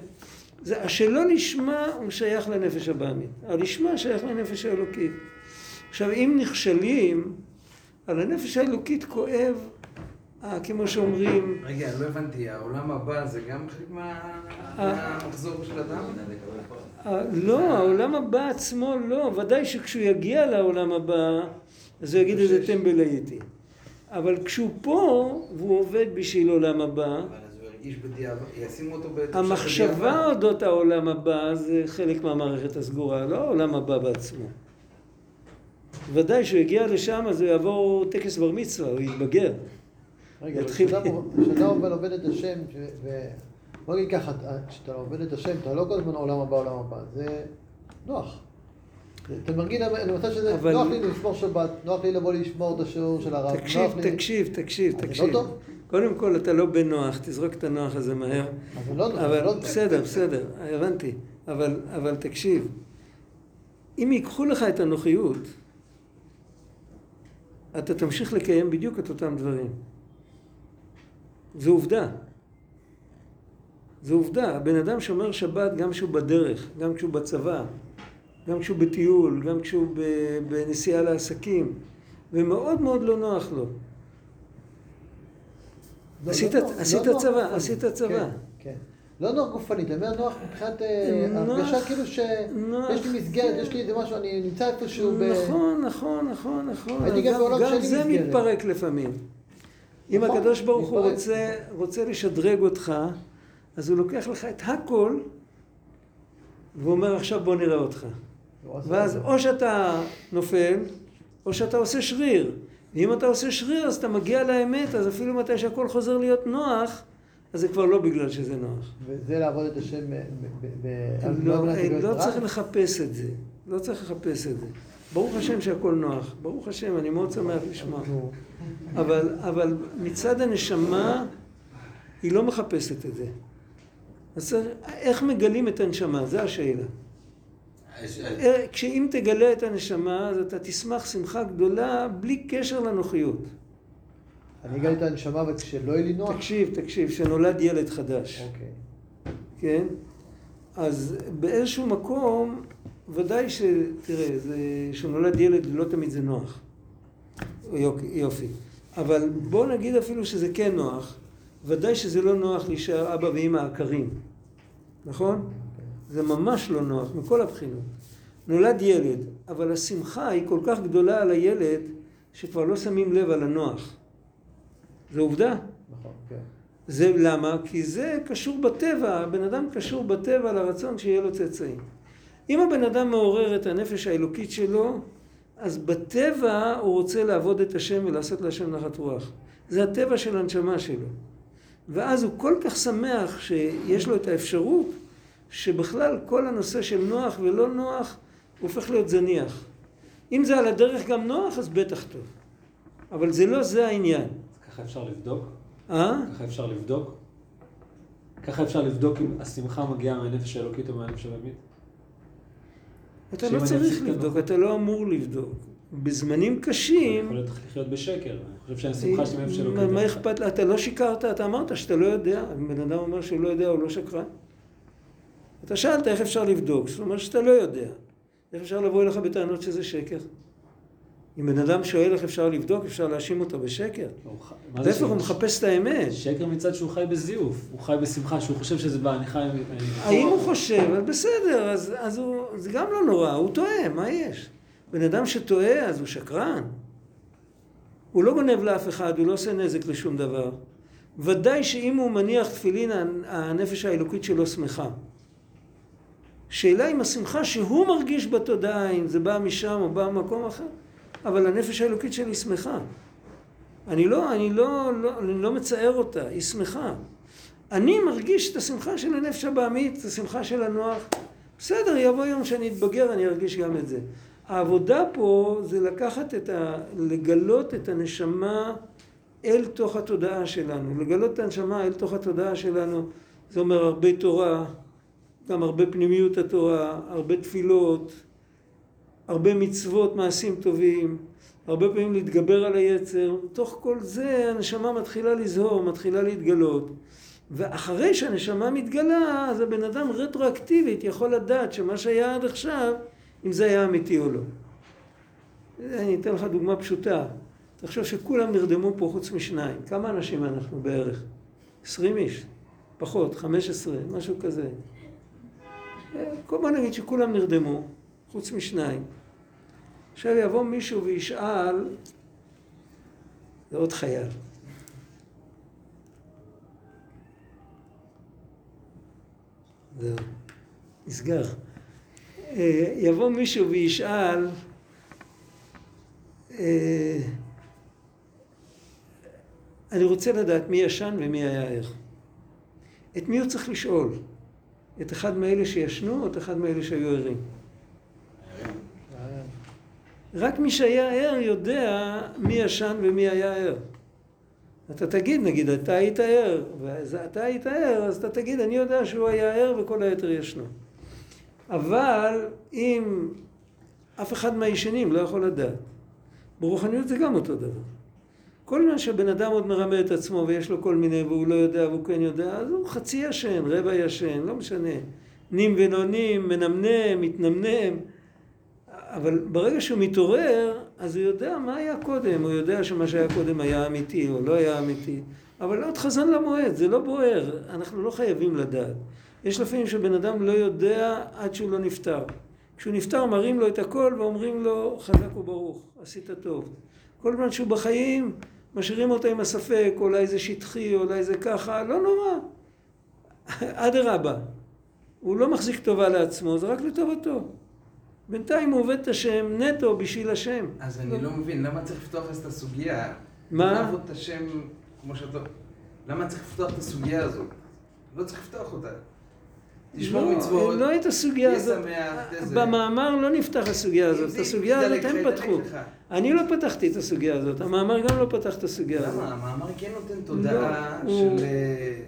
זה, השלא לשמה הוא שייך לנפש הבעמית, הלשמה שייך לנפש האלוקית. עכשיו, אם נכשלים, על הנפש האלוקית כואב, אה, כמו שאומרים, רגע, לא הבנתי, העולם הבא זה גם חלק מה- אה. מהמחזור של אדם? אה, לא, העולם הבא עצמו לא, ודאי שכשהוא יגיע לעולם הבא, אז הוא יגיד איזה טמבל הייתי. אבל כשהוא פה, והוא עובד בשביל עולם הבא, המחשבה. אודות העולם הבא זה חלק מהמערכת הסגורה, לא העולם הבא בעצמו. ודאי שהוא יגיע לשם אז הוא יעבור טקס בר מצווה, הוא יתבגר. רגע, אבל יתחיל- כשאתה עובד עובד את השם. בוא נגיד ככה, אתה- כשאתה עובד את השם, אתה לא כל הזמן עולם הבא, עולם הבא, זה נוח. אתה מרגיל למצב שזה, אבל- נוח לי לשמור שבת, נוח לי לבוא לשמור את השיעור של הרב, תקשיב, נוח לי... תקשיב, תקשיב, לא תקשיב. טוב? קודם כל, אתה לא בנוח, תזרוק את הנוח הזה מהר. אז זה לא נוח, אבל לא... בסדר, בסדר, הבנתי. אבל, אבל תקשיב, אם ייקחו לך את הנוחיות, אתה תמשיך לקיים בדיוק את אותם דברים. זו עובדה. זו עובדה. הבן אדם שומר שבת גם כשהוא בדרך, גם כשהוא בצבא, גם כשהוא בטיול, גם כשהוא בנסיעה לעסקים, ומאוד מאוד לא נוח לו. לא- עשית- לא נוח- עשית לא נוח צבא, גופנית. עשית צבא. כן, כן. לא נוח גופנית, אני אומר נוח מבחינת אה, נוח- הרגשה כאילו שיש נוח. לי מסגרת, יש לי איזה משהו, אני נמצא איפשהו ב... נכון, נכון, נכון, נכון. הייתי גם בעולם גם שאין לי זה מסגרת. מתפרק לפעמים. אם נכון, הקדוש ברוך הוא. רוצה, רוצה לשדרג אותך, אז הוא לוקח לך את הכל, ואומר עכשיו בוא נראה אותך. ואז. או שאתה נופל, או שאתה עושה שריר. ואם אתה עושה שריר, אז אתה מגיע לאמת, אז אפילו מתי שהכל חוזר להיות נוח, אז זה כבר לא בגלל שזה נוח. וזה לעבוד את השם ב... ב- לא, מנת להיות לא? צריך לחפש את זה. לא צריך לחפש את זה. ברוך השם שהכל נוח. ברוך השם, אני מאוד שמח לשמוע. אבל, אבל מצד הנשמה, היא לא מחפשת את זה. אז איך מגלים את הנשמה? זו השאלה. אה, כשאם תגלה את הנשמה, אז אתה תשמח שמחה גדולה בלי קשר לנוחיות. אני אגלה את הנשמה אבל כשלא יהיה לי נוח? תקשיב, תקשיב, שנולד ילד חדש. אוקיי. כן? אז באיזשהו מקום, ודאי ש... תראה, זה... שנולד ילד לא תמיד זה נוח. יופי, יופי. אבל בוא נגיד אפילו שזה כן נוח, ודאי שזה לא נוח להישאר אבא ואמא עקרים, נכון? זה ממש לא נוח, מכל הבחינות. נולד ילד, אבל השמחה היא כל כך גדולה על הילד, שכבר לא שמים לב על הנוח. זו עובדה. נכון, כן. זה למה? כי זה קשור בטבע, הבן אדם קשור בטבע לרצון שיהיה לו צאצאים. אם הבן אדם מעורר את הנפש האלוקית שלו, אז בטבע הוא רוצה לעבוד את השם ולעשות להשם נחת רוח. זה הטבע של הנשמה שלו. ואז הוא כל כך שמח שיש לו את האפשרות שבכלל כל הנושא של נוח ולא נוח הופך להיות זניח. אם זה על הדרך גם נוח, אז בטח טוב. אבל זה לא זה העניין. ככה אפשר לבדוק? אה? ככה אפשר לבדוק? ככה אפשר לבדוק אם השמחה מגיעה מהנפש האלוקית או מהנפש הבהמית? אתה לא צריך לבדוק, אתה לא אמור לבדוק. בזמנים קשים, יכול לחיות בשקר. אני חושב שהשמחה שלי מהנפש האלוקית. מה- אכפת? אתה לא שיקרת, אתה אמרת שאתה לא יודע. אם בן אדם אומר שהוא לא יודע, הוא לא שקרן. אתה שאלת איך אפשר לבדוק, זאת אומרת שאתה לא יודע. איך אפשר לבוא אליך בטענות שזה שקר? אם בן אדם שואל איך אפשר לבדוק, אפשר להאשים אותו בשקר. להפך, הוא? מחפש את האמת. שקר מצד שהוא חי בזיוף. הוא חי בשמחה, שהוא חושב שזה בא, אני חי... האם הוא חושב, אז בסדר, אז, אז הוא, זה גם לא נורא, הוא טועה, מה יש? בן אדם שטועה, אז הוא שקרן. הוא לא גונב לאף אחד, הוא לא עושה נזק לשום דבר. ודאי שאם הוא מניח תפילין, הנפש האלוקית שלו שמחה. שאלה אם השמחה שהוא מרגיש בתודעה, אם זה בא משם או בא ממקום אחר, אבל הנפש האלוקית שלי שמחה. אני לא, אני לא, לא, אני לא מצער אותה, היא שמחה. אני מרגיש את השמחה של הנפש הבעמית, את השמחה של הנוח. בסדר, יבוא יום שאני אתבגר, אני ארגיש גם את זה. העבודה פה זה לקחת את ה... לגלות את הנשמה אל תוך התודעה שלנו. לגלות את הנשמה אל תוך התודעה שלנו, זה אומר הרבה תורה, גם הרבה פנימיות התורה, הרבה תפילות, הרבה מצוות, מעשים טובים, הרבה פעמים להתגבר על היצר. תוך כל זה הנשמה מתחילה לזהור, מתחילה להתגלות. ואחרי שהנשמה מתגלה, אז הבן אדם רטרואקטיבית יכול לדעת שמה שהיה עד עכשיו, אם זה היה אמיתי או לא. אני אתן לך דוגמה פשוטה. תחשוב שכולם נרדמו פה חוץ משניים. כמה אנשים אנחנו בערך? עשרים איש? פחות, חמש עשרה, משהו כזה. בוא נגיד שכולם נרדמו, חוץ משניים. עכשיו יבוא מישהו וישאל, זה עוד חייל. זהו, נסגר. אה, יבוא מישהו וישאל, אה, אני רוצה לדעת מי ישן ומי היה ער. את מי הוא צריך לשאול? את אחד מאלה שישנו או את אחד מאלה שהיו ערים? רק מי שהיה ער יודע מי ישן ומי היה ער. אתה תגיד, נגיד, אתה היית ער, ואתה היית ער, אז אתה תגיד, אני יודע שהוא היה ער וכל היתר ישנו. אבל אם אף אחד מהישנים לא יכול לדעת, ברוחניות זה גם אותו דבר. כל זמן שבן אדם עוד מרמה את עצמו ויש לו כל מיני והוא לא יודע והוא כן יודע, אז הוא חצי ישן, רבע ישן, לא משנה. נים ולא נים, מנמנם, מתנמנם. אבל ברגע שהוא מתעורר, אז הוא יודע מה היה קודם, הוא יודע שמה שהיה קודם היה אמיתי או לא היה אמיתי. אבל עוד חזן למועד, זה לא בוער, אנחנו לא חייבים לדעת. יש לפעמים שבן אדם לא יודע עד שהוא לא נפטר. כשהוא נפטר מראים לו את הכל ואומרים לו חזק וברוך, עשית טוב. כל זמן שהוא בחיים, משאירים אותו עם הספק, אולי זה שטחי, אולי זה ככה, לא נורא. אדרבה, הוא לא מחזיק טובה לעצמו, זה רק לטובתו. בינתיים הוא עובד את השם נטו בשביל השם. אז אני לא מבין, למה צריך לפתוח את הסוגיה? מה? לעבוד את השם כמו שאתה... למה צריך לפתוח את הסוגיה הזאת? לא צריך לפתוח אותה. תשמור לא, מצוות, לא את הסוגיה הזאת. במאמר לא נפתח הסוגיה הזאת. את הסוגיה הזאת הם פתחו. אני לא פתחתי את הסוגיה הזאת. המאמר גם לא פתח את הסוגיה הזאת. למה? המאמר כן נותן תודעה לא, הוא- של... אה,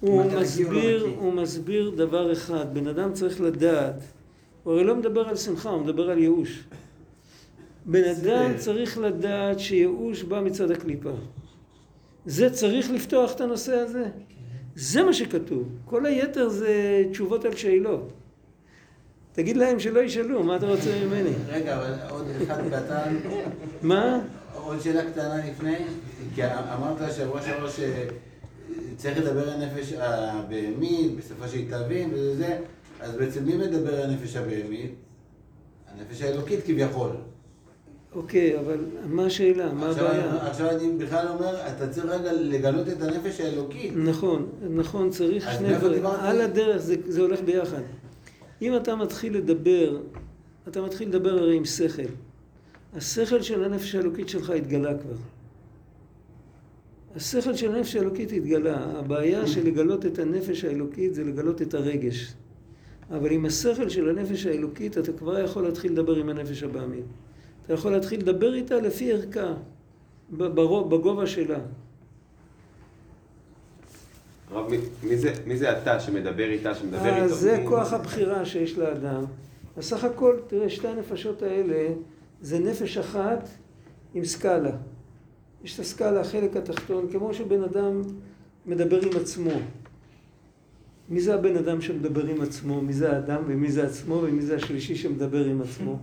הוא לא מסביר, נקי. הוא מסביר דבר אחד. בן אדם צריך לדעת. הוא הרי לא מדבר על שמחה, הוא מדבר על ייאוש. בן אדם צריך לדעת שייאוש בא מצד הקליפה. זה צריך לפתוח את הנושא הזה. זה מה שכתוב. כל היתר זה תשובות על שאלות. תגיד להם שלא ישאלו, מה אתה רוצה ממני? רגע, אבל עוד אחד קטן, מה? עוד שאלה קטנה לפני, כי אמרת שבוע שעבר שצריך לדבר על הנפש הבהמית, בשפה שהיא תבין וזה זה, אז בעצם מי מדבר על הנפש הבהמית? הנפש האלוקית כביכול. אוקיי, אבל מה השאלה? מה הבעיה? עכשיו אני בכלל אומר, אתה צריך רגע לגלות את הנפש האלוקית. נכון, נכון, צריך שני דברים. על הדרך זה, זה הולך ביחד. אם אתה מתחיל לדבר, אתה מתחיל לדבר הרי עם שכל. השכל של הנפש האלוקית שלך התגלה כבר. השכל של הנפש האלוקית התגלה. הבעיה של לגלות את הנפש האלוקית זה לגלות את הרגש. אבל עם השכל של הנפש האלוקית אתה כבר יכול להתחיל לדבר עם הנפש הבעמית. אתה יכול להתחיל לדבר איתה לפי ערכה, בגובה שלה. הרב, מי- זה- מי זה אתה שמדבר איתה, שמדבר איתו? זה כוח הבחירה שיש לאדם. אז סך הכל, תראה, שתי הנפשות האלה זה נפש אחת עם סקאלה. יש את הסקאלה, החלק התחתון, כמו שבן אדם מדבר עם עצמו. מי זה הבן אדם שמדבר עם עצמו? מי זה האדם ומי זה עצמו ומי זה השלישי שמדבר עם עצמו?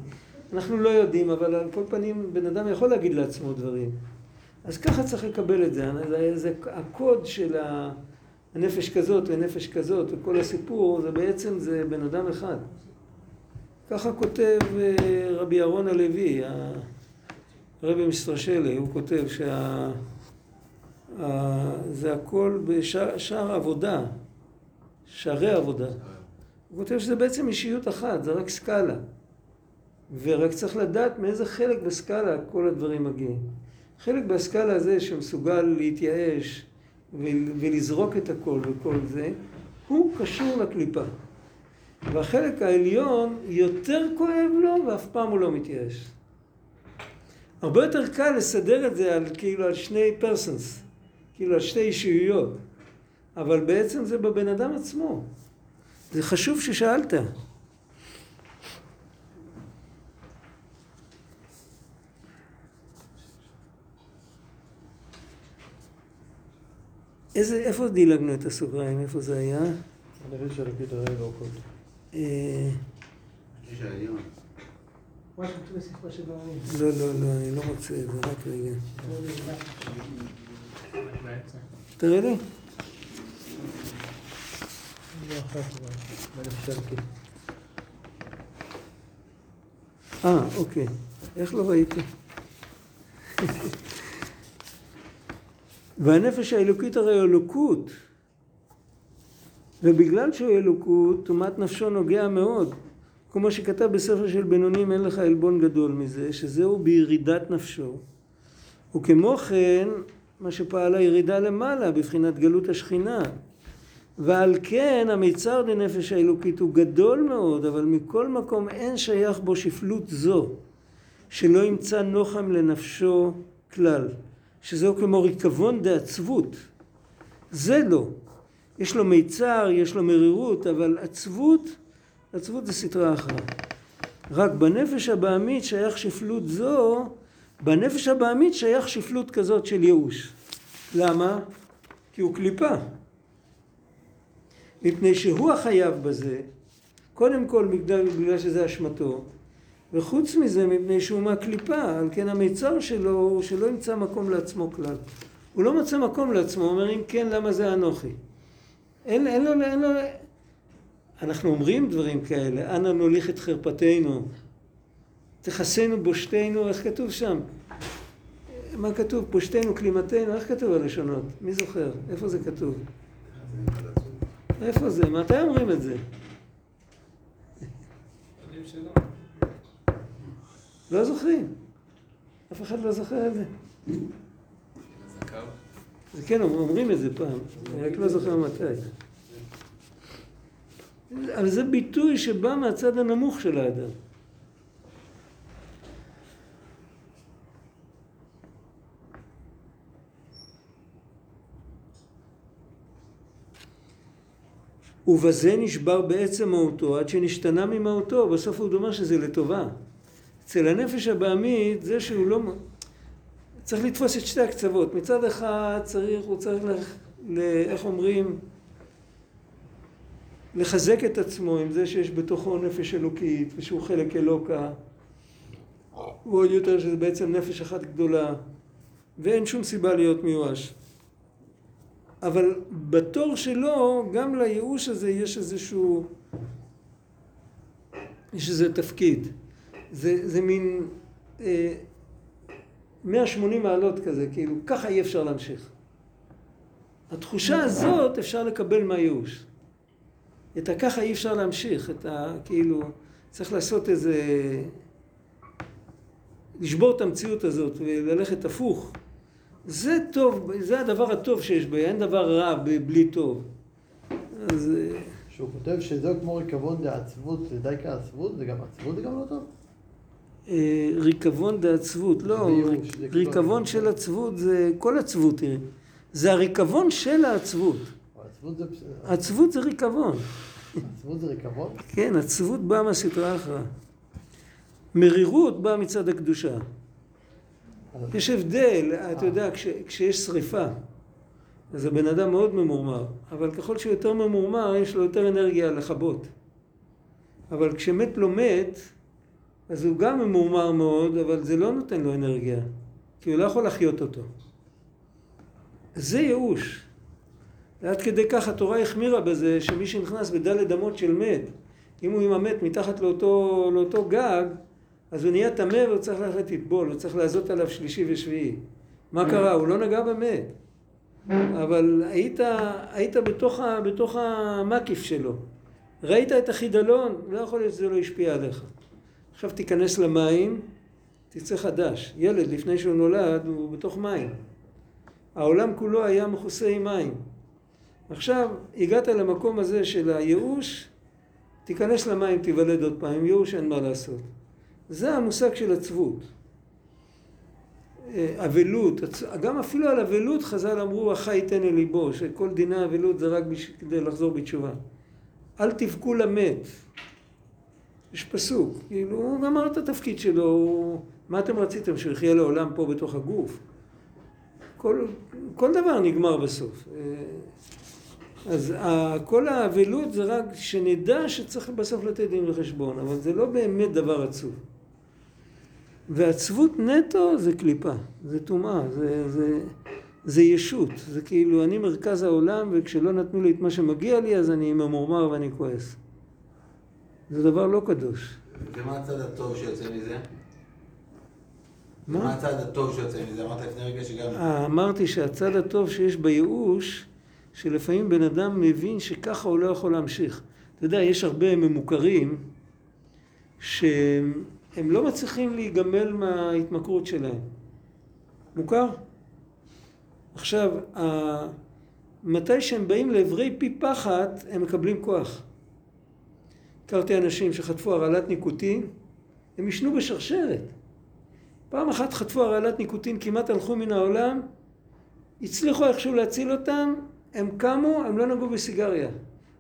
אנחנו לא יודעים, אבל על כל פנים בן אדם יכול להגיד לעצמו דברים. אז ככה צריך לקבל את. זה, זה הקוד של ה... הנפש כזאת ונפש כזאת, וכל הסיפור זה בעצם זה בן אדם אחד. ככה כותב אה, רבי אהרון הלוי, הרבי מסטרשלי, הוא כותב שה... ה- זה הכל בשער עבודה, שערי עבודה. הוא כותב שזה בעצם אישיות אחת, זה רק סקאלה. ורק צריך לדעת מאיזה חלק בסקאלה כל הדברים מגיעים. חלק בסקאלה הזה שמסוגל להתייאש ולזרוק את הכל וכל זה, הוא קשור לקליפה. והחלק העליון יותר כואב לו ואף פעם הוא לא מתייאש. הרבה יותר קל לסדר את זה על כאילו על שני פרסונס, כאילו על שתי אישיויות, אבל בעצם זה בבן אדם עצמו. זה חשוב ששאלת. איזה, איפה דילגנו את הסוגריים? איפה זה היה? אה. לא, לא, לא, אני לא מוצא את זה, רק רגע. תראה לי. לא האלוקית. אה, אוקיי. איך לא ראיתי? והנפש האלוקית הרי אלוקות. ובגלל שהוא אלוקות, טומאת נפשו נוגע מאוד. כמו שכתב בספר של בינונים אין לך עלבון גדול מזה, שזהו בירידת נפשו. וכמו כן, מה שפעלה ירידה למעלה, בבחינת גלות השכינה. ועל כן המיצר דנפש האלוקית הוא גדול מאוד, אבל מכל מקום אין שייך בו שפלות זו, שלא ימצא נוחם לנפשו כלל, שזהו כמו ריקבון דעצבות. זה לא. יש לו מיצר, יש לו מרירות, אבל עצבות, עצבות זה סטרה אחרת. רק בנפש הבעמית שייך שפלות זו, בנפש הבעמית שייך שפלות כזאת של ייאוש. למה? כי הוא קליפה. מפני שהוא החייב בזה, קודם כל בגלל שזה אשמתו, וחוץ מזה מפני שהוא מהקליפה, על כן המיצר שלו הוא שלא ימצא מקום לעצמו כלל. הוא לא מצא מקום לעצמו, הוא אומר אם כן למה זה אנוכי. אין, אין לו, אין לו, אנחנו אומרים דברים כאלה, אנא נוליך את חרפתנו, תכסנו בושתנו, איך כתוב שם? מה כתוב? פושתנו, כלימתנו, איך כתוב הלשונות? מי זוכר? איפה זה כתוב? איפה זה? מתי אומרים את זה? לא זוכרים. אף אחד לא זוכר את זה. זה כן, אומרים את זה פעם, אני רק לא זוכר מתי. אבל זה ביטוי שבא מהצד הנמוך של האדם. ובזה נשבר בעצם מהותו עד שנשתנה ממהותו, בסוף הוא אומר שזה לטובה. אצל הנפש הבעמית זה שהוא לא... צריך לתפוס את שתי הקצוות. מצד אחד צריך, הוא צריך, לח... ל... איך אומרים? לחזק את עצמו עם זה שיש בתוכו נפש אלוקית ושהוא חלק אלוקה. ועוד יותר שזה בעצם נפש אחת גדולה ואין שום סיבה להיות מיואש. אבל בתור שלו, גם לייאוש הזה יש איזשהו... יש איזה תפקיד. זה, זה מין אה, 180 מעלות כזה, כאילו, ככה אי אפשר להמשיך. התחושה הזאת אפשר לקבל מהייאוש. את הככה אי אפשר להמשיך, את ה... כאילו, צריך לעשות איזה... לשבור את המציאות הזאת וללכת הפוך. זה טוב, זה הדבר הטוב שיש בה, אין דבר רע בלי טוב. אז... אה, שהוא כותב שזהו כמו ריקבון דעצבות, זה די כעצבות, זה גם עצבות זה גם לא טוב? אה, ריקבון דעצבות, לא, ריקבון של עצבות זה כל עצבות. זה הריקבון של העצבות. עצבות זה ריקבון. עצבות זה ריקבון? כן, עצבות באה מהסטרה אחרא. מרירות באה מצד הקדושה. יש הבדל, אתה יודע, כש, כשיש שריפה, אז הבן אדם מאוד ממורמר, אבל ככל שהוא יותר ממורמר, יש לו יותר אנרגיה לכבות. אבל כשמת לא מת, אז הוא גם ממורמר מאוד, אבל זה לא נותן לו אנרגיה, כי הוא לא יכול להחיות אותו. זה ייאוש. עד כדי כך התורה החמירה בזה, שמי שנכנס בדלת אמות של מת, אם הוא עם המת מתחת לאותו, לאותו גג, אז הוא נהיה טמא והוא צריך ללכת לטבול, הוא צריך לעזות עליו שלישי ושביעי. מה קרה? הוא לא נגע במת. אבל היית, היית בתוך, בתוך המקיף שלו. ראית את החידלון, לא יכול להיות שזה לא השפיע עליך. עכשיו תיכנס למים, תצא חדש. ילד, לפני שהוא נולד, הוא בתוך מים. העולם כולו היה מכוסה עם מים. עכשיו, הגעת למקום הזה של הייאוש, תיכנס למים, תיוולד עוד פעם. עם ייאוש אין מה לעשות. זה המושג של עצבות. אה, אבלות, גם אפילו על אבלות חז"ל אמרו החי ייתן אל ליבו, שכל דיני אבלות זה רק כדי לחזור בתשובה. אל תבכו למת. יש פסוק, כאילו הוא גמר את התפקיד שלו, הוא... מה אתם רציתם, שהוא יחיה לעולם פה בתוך הגוף? כל, כל דבר נגמר בסוף. אה, אז ה- כל האבלות זה רק שנדע שצריך בסוף לתת דין וחשבון, אבל זה לא באמת דבר עצוב. ועצבות נטו זה קליפה, זה טומאה, זה, זה, זה ישות, זה כאילו אני מרכז העולם וכשלא נתנו לי את מה שמגיע לי אז אני ממורמר ואני כועס. זה דבר לא קדוש. ומה הצד הטוב שיוצא מזה? מה? מה הצד הטוב שיוצא מזה? אמרת לפני רגע שגם... אה, אמרתי שהצד הטוב שיש בייאוש, שלפעמים בן אדם מבין שככה הוא לא יכול להמשיך. אתה יודע, יש הרבה ממוכרים שהם לא מצליחים להיגמל מההתמכרות שלהם. מוכר? עכשיו, מתי שהם באים לעברי פי פחת, הם מקבלים כוח. הכרתי אנשים שחטפו הרעלת ניקוטין, הם עישנו בשרשרת. פעם אחת חטפו הרעלת ניקוטין, כמעט הלכו מן העולם, הצליחו איכשהו להציל אותם, הם קמו, הם לא נגעו בסיגריה.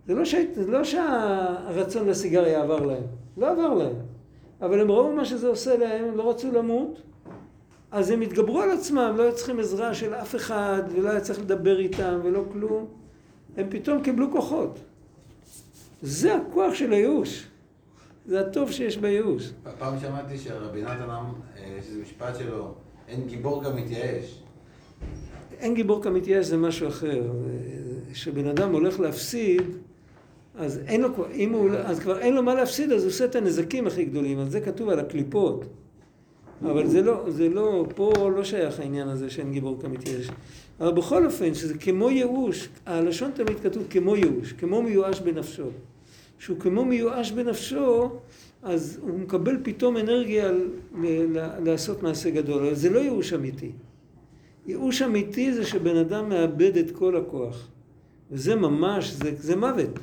זה לא, ש... זה לא שהרצון לסיגריה עבר להם, לא עבר להם. אבל הם ראו מה שזה עושה להם, הם לא רצו למות, אז הם התגברו על עצמם, לא היו צריכים עזרה של אף אחד, ולא היה צריך לדבר איתם, ולא כלום. הם פתאום קיבלו כוחות. זה הכוח של הייאוש. זה הטוב שיש בייאוש. פעם שמעתי שרבי נתן, אה, יש איזה משפט שלו, אין גיבור גם מתייאש. אין גיבור כמתייאש זה משהו אחר. כשבן אדם הולך להפסיד, אז אין לו, אם הוא, אז כבר אין לו מה להפסיד, אז הוא עושה את הנזקים הכי גדולים. אז זה כתוב על הקליפות. אבל זה לא, זה לא, פה לא שייך העניין הזה שאין גיבור כמתייאש. אבל בכל אופן, שזה כמו ייאוש, הלשון תמיד כתוב כמו ייאוש, כמו מיואש בנפשו. שהוא כמו מיואש בנפשו, אז הוא מקבל פתאום אנרגיה לעשות מעשה גדול. אבל זה לא ייאוש אמיתי. ייאוש אמיתי זה שבן אדם מאבד את כל הכוח. וזה ממש, זה, זה מוות.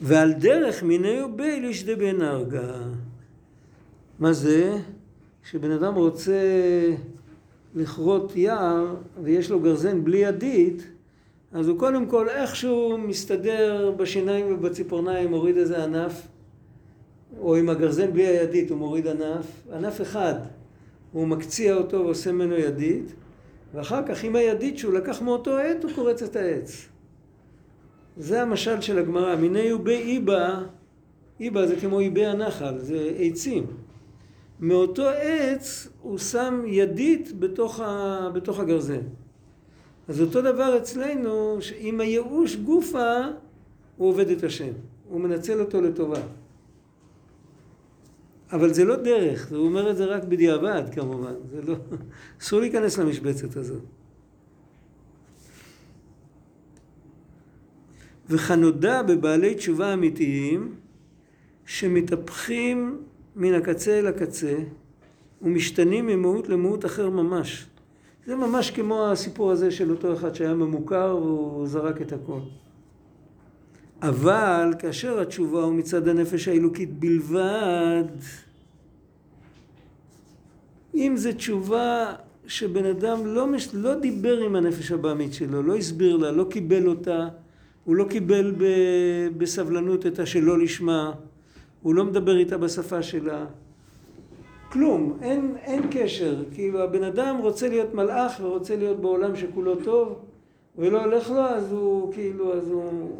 ועל דרך מיני וביל איש דבן הרגה. מה זה? כשבן אדם רוצה לכרות יער ויש לו גרזן בלי ידית, אז הוא קודם כל איכשהו מסתדר בשיניים ובציפורניים, מוריד איזה ענף, או עם הגרזן בלי הידית הוא מוריד ענף, ענף אחד, הוא מקציע אותו ועושה ממנו ידית, ואחר כך עם הידית שהוא לקח מאותו עט הוא קורץ את העץ. זה המשל של הגמרא, מיני ובי איבה, איבה זה כמו איבי הנחל, זה עצים. מאותו עץ הוא שם ידית בתוך, ה, בתוך הגרזן. אז אותו דבר אצלנו, שעם הייאוש גופה, הוא עובד את השם. הוא מנצל אותו לטובה. אבל זה לא דרך, הוא אומר את זה רק בדיעבד כמובן, זה לא... אסור להיכנס למשבצת הזאת. וכנודע בבעלי תשובה אמיתיים שמתהפכים מן הקצה אל הקצה ומשתנים ממהות למהות אחר ממש. זה ממש כמו הסיפור הזה של אותו אחד שהיה ממוכר והוא זרק את הכל. אבל כאשר התשובה הוא מצד הנפש האלוקית בלבד, אם זו תשובה שבן אדם לא, מש... לא דיבר עם הנפש הבעמית שלו, לא הסביר לה, לא קיבל אותה, הוא לא קיבל ב... בסבלנות את השלא לשמה, הוא לא מדבר איתה בשפה שלה, כלום, אין, אין קשר, כאילו הבן אדם רוצה להיות מלאך ורוצה להיות בעולם שכולו טוב ולא הולך לו אז הוא כאילו, אז הוא,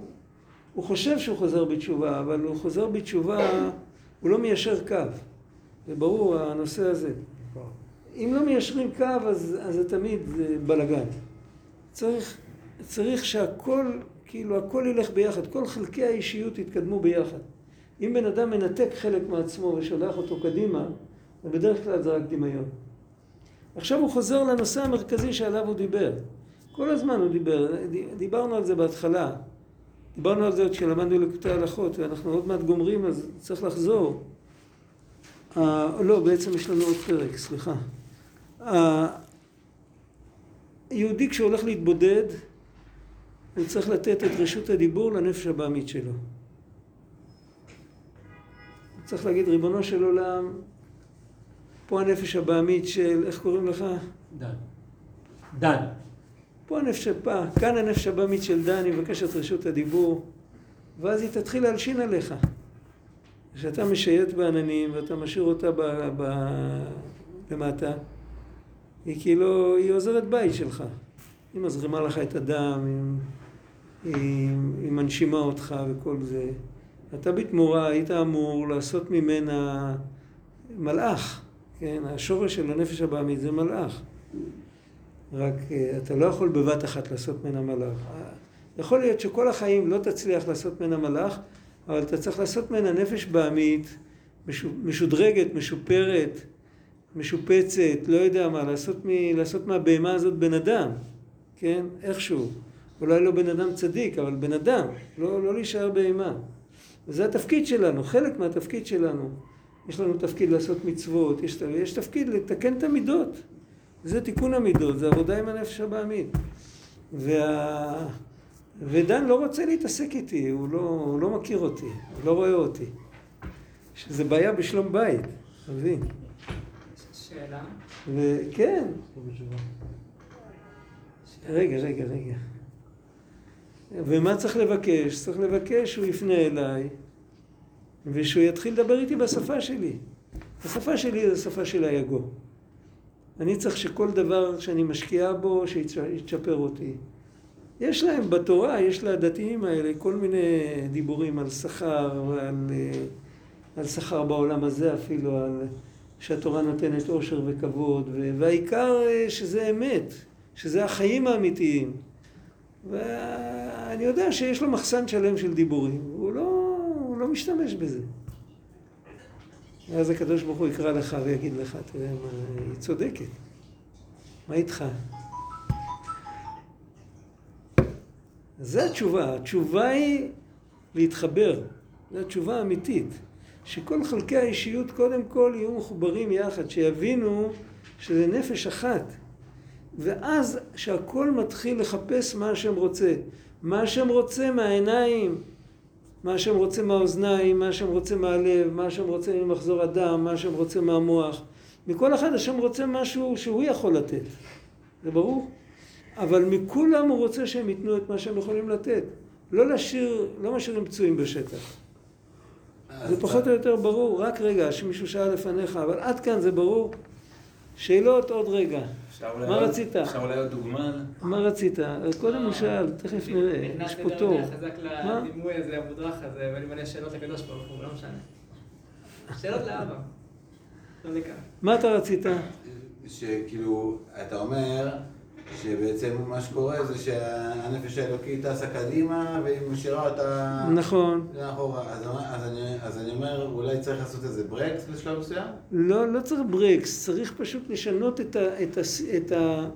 הוא חושב שהוא חוזר בתשובה, אבל הוא חוזר בתשובה, הוא לא מיישר קו, זה ברור הנושא הזה. אם לא מיישרים קו אז, אז זה תמיד בלאגן. צריך, צריך שהכל, כאילו הכל ילך ביחד, כל חלקי האישיות יתקדמו ביחד. אם בן אדם מנתק חלק מעצמו ושולח אותו קדימה, ובדרך כלל זה רק דמיון. עכשיו הוא חוזר לנושא המרכזי שעליו הוא דיבר. כל הזמן הוא דיבר, דיברנו על זה בהתחלה. דיברנו על זה עוד כשלמדנו לקוטי הלכות, ואנחנו עוד מעט גומרים, אז צריך לחזור. Uh, לא, בעצם יש לנו עוד פרק, סליחה. היהודי כשהוא הולך להתבודד, הוא צריך לתת את רשות הדיבור לנפש הבעמית שלו. צריך להגיד, ריבונו של עולם, פה הנפש הבעמית של, איך קוראים לך? דן. דן. פה הנפש, פה, כאן הנפש הבעמית של דן, היא מבקשת רשות הדיבור, ואז היא תתחיל להלשין עליך. כשאתה משייט בעננים ואתה משאיר אותה ב, ב, למטה, היא כאילו, היא עוזרת בית שלך. היא מזרימה לך את הדם, היא, היא, היא מנשימה אותך וכל זה. אתה בתמורה היית אמור לעשות ממנה מלאך. כן, השורש של הנפש הבעמית זה מלאך. רק אתה לא יכול בבת אחת לעשות ממנה מלאך. יכול להיות שכל החיים לא תצליח לעשות ממנה מלאך, אבל אתה צריך לעשות ממנה נפש בעמית, משודרגת, משופרת, משופצת, לא יודע מה, לעשות, מ, לעשות מהבהמה הזאת בן אדם, כן? איכשהו. אולי לא בן אדם צדיק, אבל בן אדם, לא, לא להישאר בהמה. וזה התפקיד שלנו, חלק מהתפקיד שלנו. יש לנו תפקיד לעשות מצוות, יש, יש תפקיד לתקן את המידות. זה תיקון המידות, זה עבודה עם הנפש הבעמית. וה... ודן לא רוצה להתעסק איתי, הוא לא, הוא לא מכיר אותי, הוא לא רואה אותי. שזה בעיה בשלום בית, אתה מבין? שאלה. וכן, רגע, רגע, רגע. ומה צריך לבקש? צריך לבקש שהוא יפנה אליי ושהוא יתחיל לדבר איתי בשפה שלי. השפה שלי זה שפה של היגו. אני צריך שכל דבר שאני משקיע בו, שיצ'פר אותי. יש להם בתורה, יש לדתיים האלה כל מיני דיבורים על שכר, ועל על שכר בעולם הזה אפילו, על שהתורה נותנת עושר וכבוד, והעיקר שזה אמת, שזה החיים האמיתיים. ואני יודע שיש לו מחסן שלם של דיבורים, הוא לא, הוא לא משתמש בזה. ואז הקדוש ברוך הוא יקרא לך ויגיד לך, תראה מה, היא צודקת. מה איתך? זו התשובה. התשובה היא להתחבר. זו התשובה האמיתית. שכל חלקי האישיות קודם כל יהיו מחוברים יחד, שיבינו שזה נפש אחת. ואז שהכל מתחיל לחפש מה השם רוצה. מה השם רוצה מהעיניים, מה השם רוצה מהאוזניים, מה השם רוצה מהלב, מה השם רוצה ממחזור הדם, מה השם רוצה מהמוח. מכל אחד השם רוצה משהו שהוא יכול לתת. זה ברור? אבל מכולם הוא רוצה שהם ייתנו את מה שהם יכולים לתת. לא להשאיר, לא משאירים פצועים בשטח. זה פחות או יותר ברור, רק רגע, שמישהו שאל לפניך, אבל עד כאן זה ברור. שאלות עוד רגע. מה רצית? אפשר אולי עוד דוגמה? מה רצית? קודם הוא שאל, תכף נראה, יש פה תור. נכנס חזק לדימוי הזה, המודרך הזה, ואני מלא שאלות לקדוש ברוך הוא, לא משנה. שאלות לאבא. לא. מה אתה רצית? שכאילו, אתה אומר שבעצם מה שקורה זה שהנפש האלוקית טסה קדימה והיא משאירה אותה... נכון. לאחורה. אז, אז, אני, אז אני אומר, אולי צריך לעשות איזה ברקס בשלב מסוים? לא, לא צריך ברקס, צריך פשוט לשנות את ה... את ה, את ה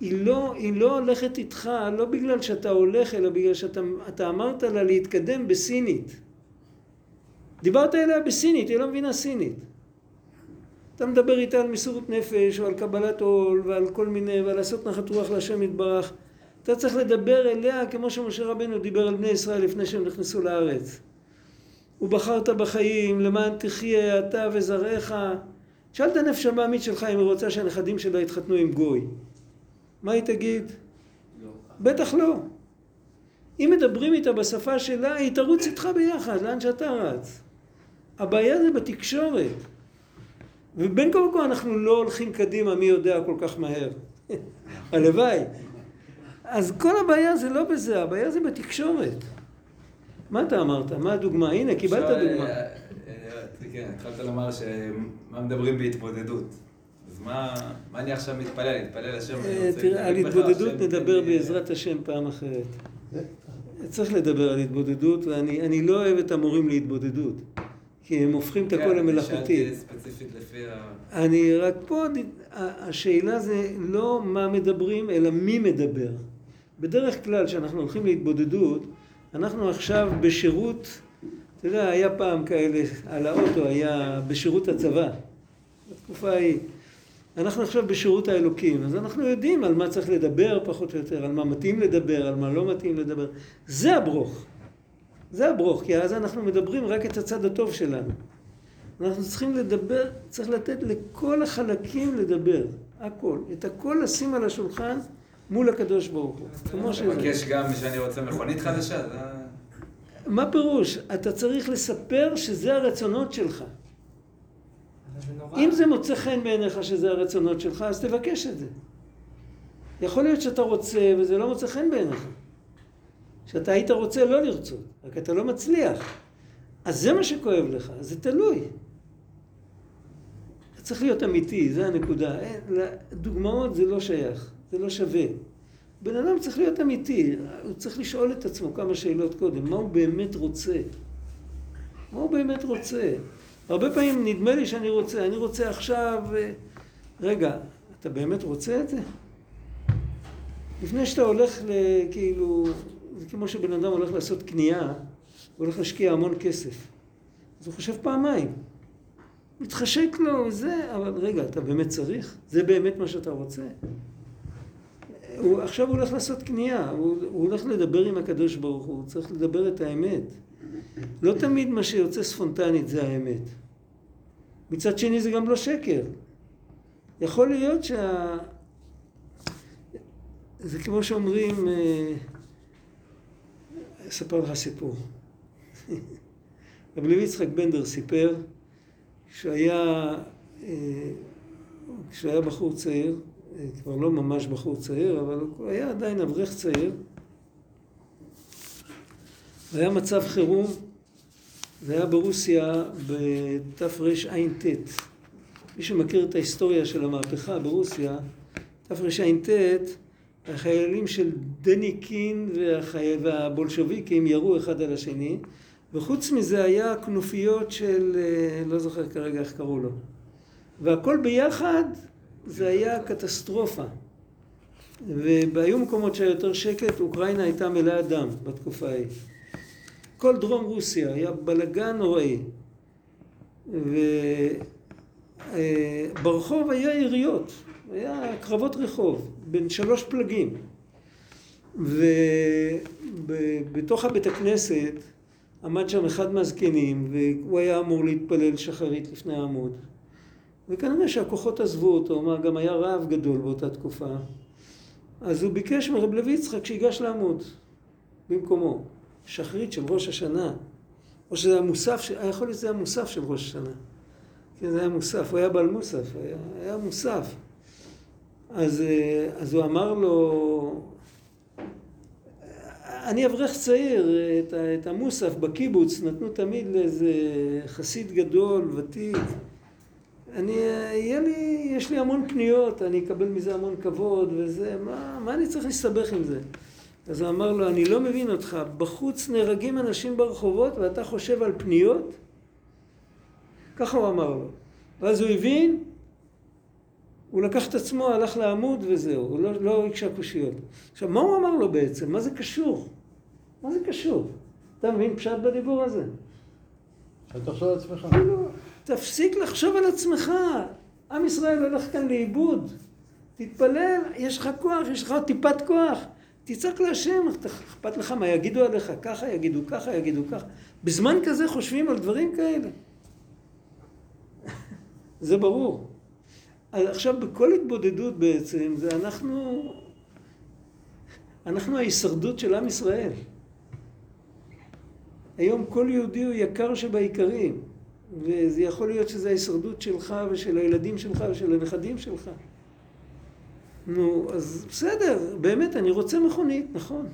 היא לא, היא לא הולכת איתך, לא בגלל שאתה הולך, אלא בגלל שאתה אמרת לה להתקדם בסינית. דיברת אליה בסינית, היא לא מבינה סינית. אתה מדבר איתה על מסירות נפש, או על קבלת עול, ועל כל מיני, ועל לעשות נחת רוח להשם יתברך. אתה צריך לדבר אליה כמו שמשה רבנו דיבר על בני ישראל לפני שהם נכנסו לארץ. ובחרת בחיים למען תחיה אתה וזרעך. שאל את הנפש הבעמית שלך אם היא רוצה שהנכדים שלה יתחתנו עם גוי. מה היא תגיד? לא. בטח לא. אם מדברים איתה בשפה שלה, היא תרוץ איתך ביחד, לאן שאתה רץ. הבעיה זה בתקשורת. ובין כה וכה אנחנו לא הולכים קדימה מי יודע כל כך מהר. הלוואי. אז כל הבעיה זה לא בזה, הבעיה זה בתקשורת. מה אתה אמרת? מה הדוגמה? הנה, קיבלת דוגמה. אה, אה, כן, התחלת לומר שמה מדברים בהתבודדות. אז מה אני עכשיו מתפלל? מתפלל השם אה, תראה, על התבודדות נדבר בעזרת השם פעם אחרת. צריך לדבר על התבודדות, ואני לא אוהב את המורים להתבודדות. כי הם הופכים את הכל כן, למלאכותי. שאלתי ספציפית לפי ה... אני רק פה, השאלה זה לא מה מדברים, אלא מי מדבר. בדרך כלל, כשאנחנו הולכים להתבודדות, אנחנו עכשיו בשירות, אתה יודע, היה פעם כאלה, על האוטו היה בשירות הצבא, בתקופה ההיא. אנחנו עכשיו בשירות האלוקים, אז אנחנו יודעים על מה צריך לדבר פחות או יותר, על מה מתאים לדבר, על מה לא מתאים לדבר. זה הברוך. זה הברוך, כי אז אנחנו מדברים רק את הצד הטוב שלנו. אנחנו צריכים לדבר, צריך לתת לכל החלקים לדבר, הכל. את הכל לשים על השולחן מול הקדוש ברוך הוא, כמו שזה. מבקש גם שאני רוצה מכונית חדשה? מה פירוש? אתה צריך לספר שזה הרצונות שלך. אם זה מוצא חן בעיניך שזה הרצונות שלך, אז תבקש את זה. יכול להיות שאתה רוצה וזה לא מוצא חן בעיניך. שאתה היית רוצה לא לרצות, רק אתה לא מצליח. אז זה מה שכואב לך, זה תלוי. אתה צריך להיות אמיתי, זה הנקודה. דוגמאות זה לא שייך, זה לא שווה. בן אדם צריך להיות אמיתי, הוא צריך לשאול את עצמו כמה שאלות קודם, מה הוא באמת רוצה? מה הוא באמת רוצה? הרבה פעמים נדמה לי שאני רוצה, אני רוצה עכשיו... אה, רגע, אתה באמת רוצה את זה? לפני שאתה הולך ל... זה כמו שבן אדם הולך לעשות קנייה, הוא הולך להשקיע המון כסף. אז הוא חושב פעמיים. מתחשק לו, זה, אבל רגע, אתה באמת צריך? זה באמת מה שאתה רוצה? הוא, עכשיו הוא הולך לעשות קנייה, הוא, הוא הולך לדבר עם הקדוש ברוך הוא, הוא צריך לדבר את האמת. לא תמיד מה שיוצא ספונטנית זה האמת. מצד שני זה גם לא שקר. יכול להיות שה... זה כמו שאומרים, אה, אספר לך סיפור. רבי לוי יצחק בנדר סיפר כשהיה, אה, כשהיה בחור צעיר, אה, כבר לא ממש בחור צעיר, אבל הוא היה עדיין אברך צעיר, היה מצב חירום, זה היה ברוסיה בתרע"ט. מי שמכיר את ההיסטוריה של המהפכה ברוסיה, תרע"ט, החיילים של דניקין והחי... והבולשוויקים ירו אחד על השני, וחוץ מזה היה כנופיות של, אה, לא זוכר כרגע איך קראו לו. והכל ביחד זה היה קטסטרופה. והיו מקומות שהיה יותר שקט, אוקראינה הייתה מלאה דם בתקופה ההיא. כל דרום רוסיה היה בלגן נוראי. וברחוב היה יריות, היה קרבות רחוב בין שלוש פלגים. ובתוך הבית הכנסת עמד שם אחד מהזקנים, והוא היה אמור להתפלל שחרית לפני העמוד. וכנראה שהכוחות עזבו אותו, מה, גם היה רעב גדול באותה תקופה. אז הוא ביקש מרב לוי יצחק שיגש לעמוד במקומו. שחרית של ראש השנה. או שזה היה מוסף, היה יכול להיות שזה היה מוסף של ראש השנה. כן, זה היה מוסף, הוא היה בעל מוסף, היה, היה מוסף. אז, אה, אז הוא אמר לו, אני אברך צעיר, את, את המוסף בקיבוץ נתנו תמיד לאיזה חסיד גדול, ותיק. אני, יהיה לי, יש לי המון פניות, אני אקבל מזה המון כבוד וזה, מה, מה אני צריך להסתבך עם זה? אז הוא אמר לו, אני לא מבין אותך, בחוץ נהרגים אנשים ברחובות ואתה חושב על פניות? ככה הוא אמר לו. ואז הוא הבין, הוא לקח את עצמו, הלך לעמוד וזהו, הוא לא, לא הקשה קושיות. עכשיו, מה הוא אמר לו בעצם? מה זה קשור? מה זה קשור? אתה מבין פשט בדיבור הזה? אל תחשוב על עצמך. לא, תפסיק לחשוב על עצמך. עם ישראל הולך כאן לאיבוד. תתפלל, יש לך כוח, יש לך עוד טיפת כוח. תצעק להשם, אכפת לך מה יגידו עליך, ככה יגידו, ככה יגידו, ככה. בזמן כזה חושבים על דברים כאלה. זה ברור. אז עכשיו בכל התבודדות בעצם, זה אנחנו, אנחנו ההישרדות של עם ישראל. היום כל יהודי הוא יקר שבעיקרים, וזה יכול להיות שזה ההישרדות שלך ושל הילדים שלך ושל הנכדים שלך. נו, אז בסדר, באמת, אני רוצה מכונית, נכון.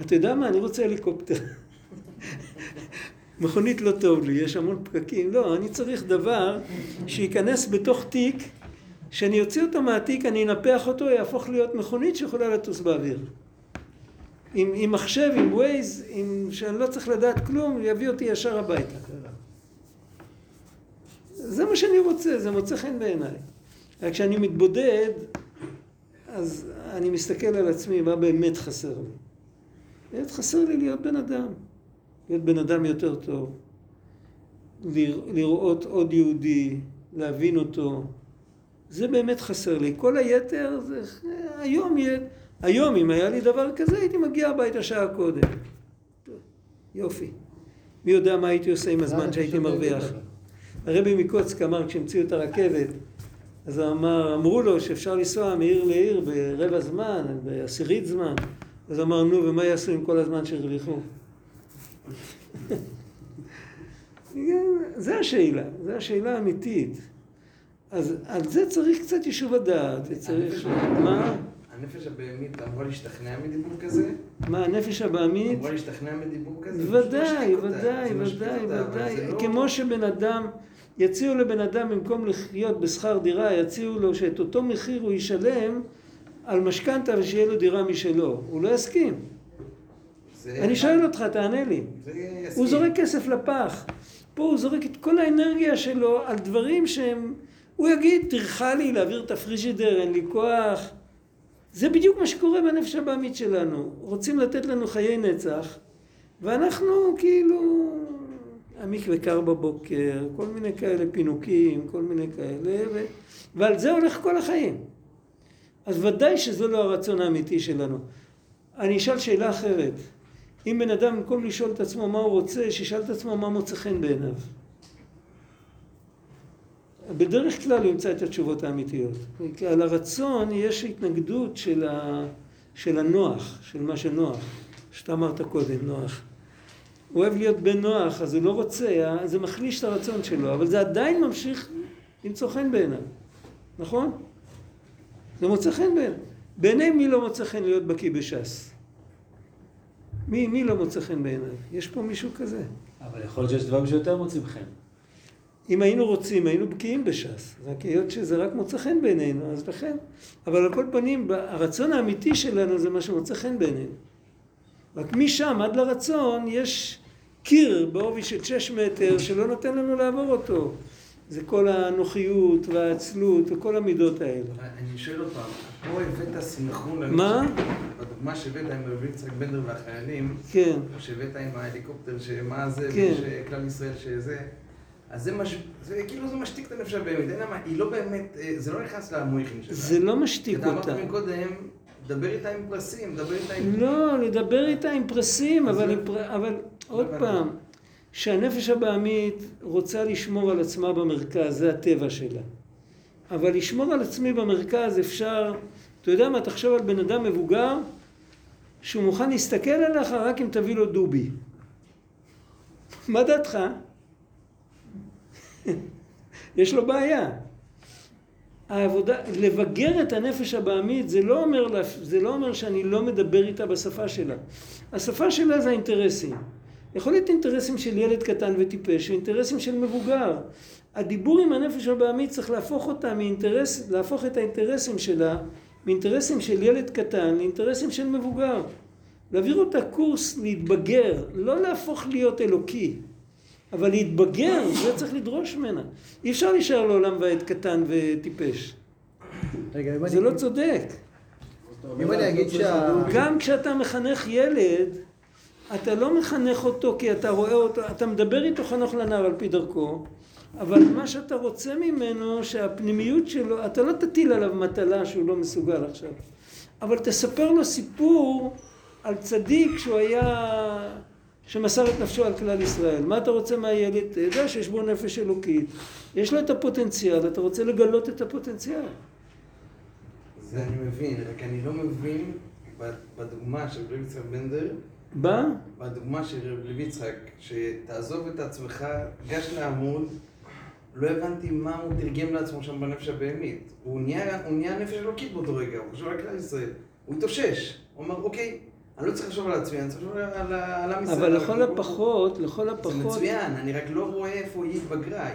אתה יודע מה? אני רוצה הליקופטר. מכונית לא טוב לי, יש המון פקקים. לא, אני צריך דבר שייכנס בתוך תיק, שאני אוציא אותו מהתיק, אני אנפח אותו, יהפוך להיות מכונית שיכולה לטוס באוויר. עם, עם מחשב, עם ווייז, עם, שאני לא צריך לדעת כלום, יביא אותי ישר הביתה. זה מה שאני רוצה, זה מוצא חן בעיניי. רק כשאני מתבודד, אז אני מסתכל על עצמי, מה באמת חסר לי. באמת חסר לי להיות בן אדם. להיות בן אדם יותר טוב. לראות עוד יהודי, להבין אותו. זה באמת חסר לי. כל היתר זה... היום, היום אם היה לי דבר כזה, הייתי מגיע הביתה שעה קודם. יופי. מי יודע מה הייתי עושה עם הזמן שהייתי מרוויח. הרבי מקוצק אמר כשהמציאו את הרכבת, אז אמר, אמרו לו שאפשר לנסוע מעיר לעיר ברבע זמן, בעשירית זמן. אז אמר, נו, ומה יעשו עם כל הזמן שהרוויחו? זה השאלה, זו השאלה האמיתית. אז על זה צריך קצת יישוב הדעת, וצריך... מה? הנפש הבהמית אמורה להשתכנע מדיבור כזה? מה, הנפש הבהמית? אמורה להשתכנע מדיבור כזה? ודאי, ודאי, ודאי, ודאי. לא- כמו שבן אדם, יציעו לבן אדם במקום לחיות בשכר דירה, יציעו לו שאת אותו מחיר הוא ישלם על משכנתה ושיהיה לו דירה משלו. הוא לא יסכים. אני שואל אותך, תענה לי. הוא זורק כסף לפח. פה הוא זורק את כל האנרגיה שלו על דברים שהם... הוא יגיד, טרחה לי להעביר את הפריג'ידר, אין לי כוח. זה בדיוק מה שקורה בנפש הבעמית שלנו. רוצים לתת לנו חיי נצח, ואנחנו כאילו... המקווה קר בבוקר, כל מיני כאלה פינוקים, כל מיני כאלה, ו... ועל זה הולך כל החיים. אז ודאי שזה לא הרצון האמיתי שלנו. אני אשאל שאלה אחרת. אם בן אדם, במקום לשאול את עצמו מה הוא רוצה, שישאל את עצמו מה מוצא חן בעיניו. בדרך כלל הוא ימצא את התשובות האמיתיות. על הרצון יש התנגדות של, ה... של הנוח, של מה שנוח, שאתה אמרת קודם, נוח. הוא אוהב להיות בן נוח, אז הוא לא רוצה, זה מחליש את הרצון שלו, אבל זה עדיין ממשיך למצוא חן בעיניו, נכון? זה מוצא חן בעיניו. בעיני מי לא מוצא חן להיות בקיא בש"ס? מי, מי לא מוצא חן בעיניו? יש פה מישהו כזה. אבל יכול להיות שיש דברים שיותר מוצאים חן. אם היינו רוצים, היינו בקיאים בש"ס. רק היות שזה רק מוצא חן בעינינו, אז לכן. אבל על כל פנים, הרצון האמיתי שלנו זה מה שמוצא חן בעינינו. רק משם עד לרצון יש קיר בעובי של שש מטר שלא נותן לנו לעבור אותו. זה כל הנוחיות והעצלות וכל המידות האלה. אני שואל עוד פעם, פה הבאת סינכרון... מה? בדוגמה שהבאת עם רבי יצחק בנדר והחיילים, כן. שהבאת עם ההליקופטר, שמה זה, כן. כלל ישראל שזה, אז זה, מש... זה כאילו זה משתיק את הנפש הבאמת, אין למה, היא לא באמת, אה, זה לא נכנס למויכים שלה. זה לא משתיק אתה אותה. אמרת מקודם, דבר איתה עם פרסים, דבר איתה עם... לא, לדבר איתה עם פרסים, אבל, זה- עם פר... אבל עוד הבנתי. פעם, שהנפש הבעמית רוצה לשמור על עצמה במרכז, זה הטבע שלה. אבל לשמור על עצמי במרכז אפשר, אתה יודע מה, תחשוב על בן אדם מבוגר שהוא מוכן להסתכל עליך רק אם תביא לו דובי. מה דעתך? יש לו בעיה. העבודה, לבגר את הנפש הבעמית זה לא, אומר, זה לא אומר שאני לא מדבר איתה בשפה שלה. השפה שלה זה האינטרסים. יכול להיות אינטרסים של ילד קטן וטיפש ואינטרסים של מבוגר. הדיבור עם הנפש הבעמית צריך להפוך אותה מאינטרס, להפוך את האינטרסים שלה מאינטרסים של ילד קטן לאינטרסים של מבוגר. להעביר אותה קורס להתבגר, לא להפוך להיות אלוקי. אבל להתבגר, זה צריך לדרוש ממנה. אי אפשר להישאר לעולם ועד קטן וטיפש. רגע, אם זה לא צודק. אם אני אגיד שה... גם כשאתה מחנך ילד, אתה לא מחנך אותו כי אתה רואה אותו, אתה מדבר איתו חנוך לנער על פי דרכו, אבל מה שאתה רוצה ממנו, שהפנימיות שלו, אתה לא תטיל עליו מטלה שהוא לא מסוגל עכשיו, אבל תספר לו סיפור על צדיק שהוא היה, שמסר את נפשו על כלל ישראל. מה אתה רוצה מהילד? אתה יודע שיש בו נפש אלוקית, יש לו את הפוטנציאל, אתה רוצה לגלות את הפוטנציאל. זה אני מבין, רק אני לא מבין בדוגמה של רבי יצחק בנדר, בא? בדוגמה של רב יצחק, שתעזוב את עצמך, גש לעמוד, לא הבנתי מה הוא תרגם לעצמו שם בנפש הבהמית. הוא נהיה, הוא נהיה נפש אלוקית באותו רגע, הוא חושב על כלל ישראל. הוא התאושש. הוא אמר, אוקיי, אני לא צריך לחשוב על עצמי, אני צריך לחשוב על, עם ישראל. אבל לכל הכל." הפחות, לכל זה הפחות, מצוין, אני רק לא רואה איפה היא התבגרה.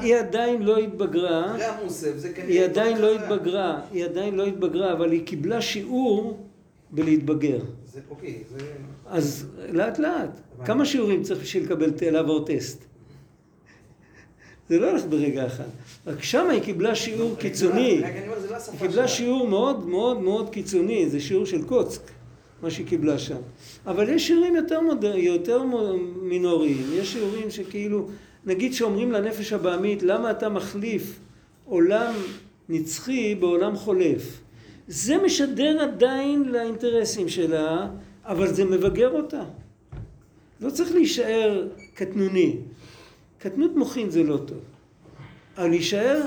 היא עדיין לא התבגרה, אחרי המוסף, זה כנראה... היא עדיין לא. התבגרה, היא עדיין לא התבגרה, אבל היא קיבלה שיעור בלהתבגר. זה, אוקיי, זה... אז לאט לאט, כמה שיעורים צריך בשביל לקבל לעבור טסט? זה לא הולך ברגע אחד. רק שמה היא קיבלה שיעור קיצוני. אומר, זה לא היא קיבלה. שיעור מאוד מאוד מאוד קיצוני, זה שיעור של קוצק, מה שהיא קיבלה שם. אבל יש שיעורים יותר, מודר, יותר מינוריים, יש שיעורים שכאילו, נגיד שאומרים לנפש הבעמית, למה אתה מחליף עולם נצחי בעולם חולף? זה משדר עדיין לאינטרסים שלה, אבל זה מבגר אותה. לא צריך להישאר קטנוני. קטנות מוחין זה לא טוב. אבל להישאר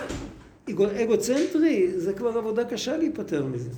אגו- אגוצנטרי, זה כבר עבודה קשה להיפטר מזה.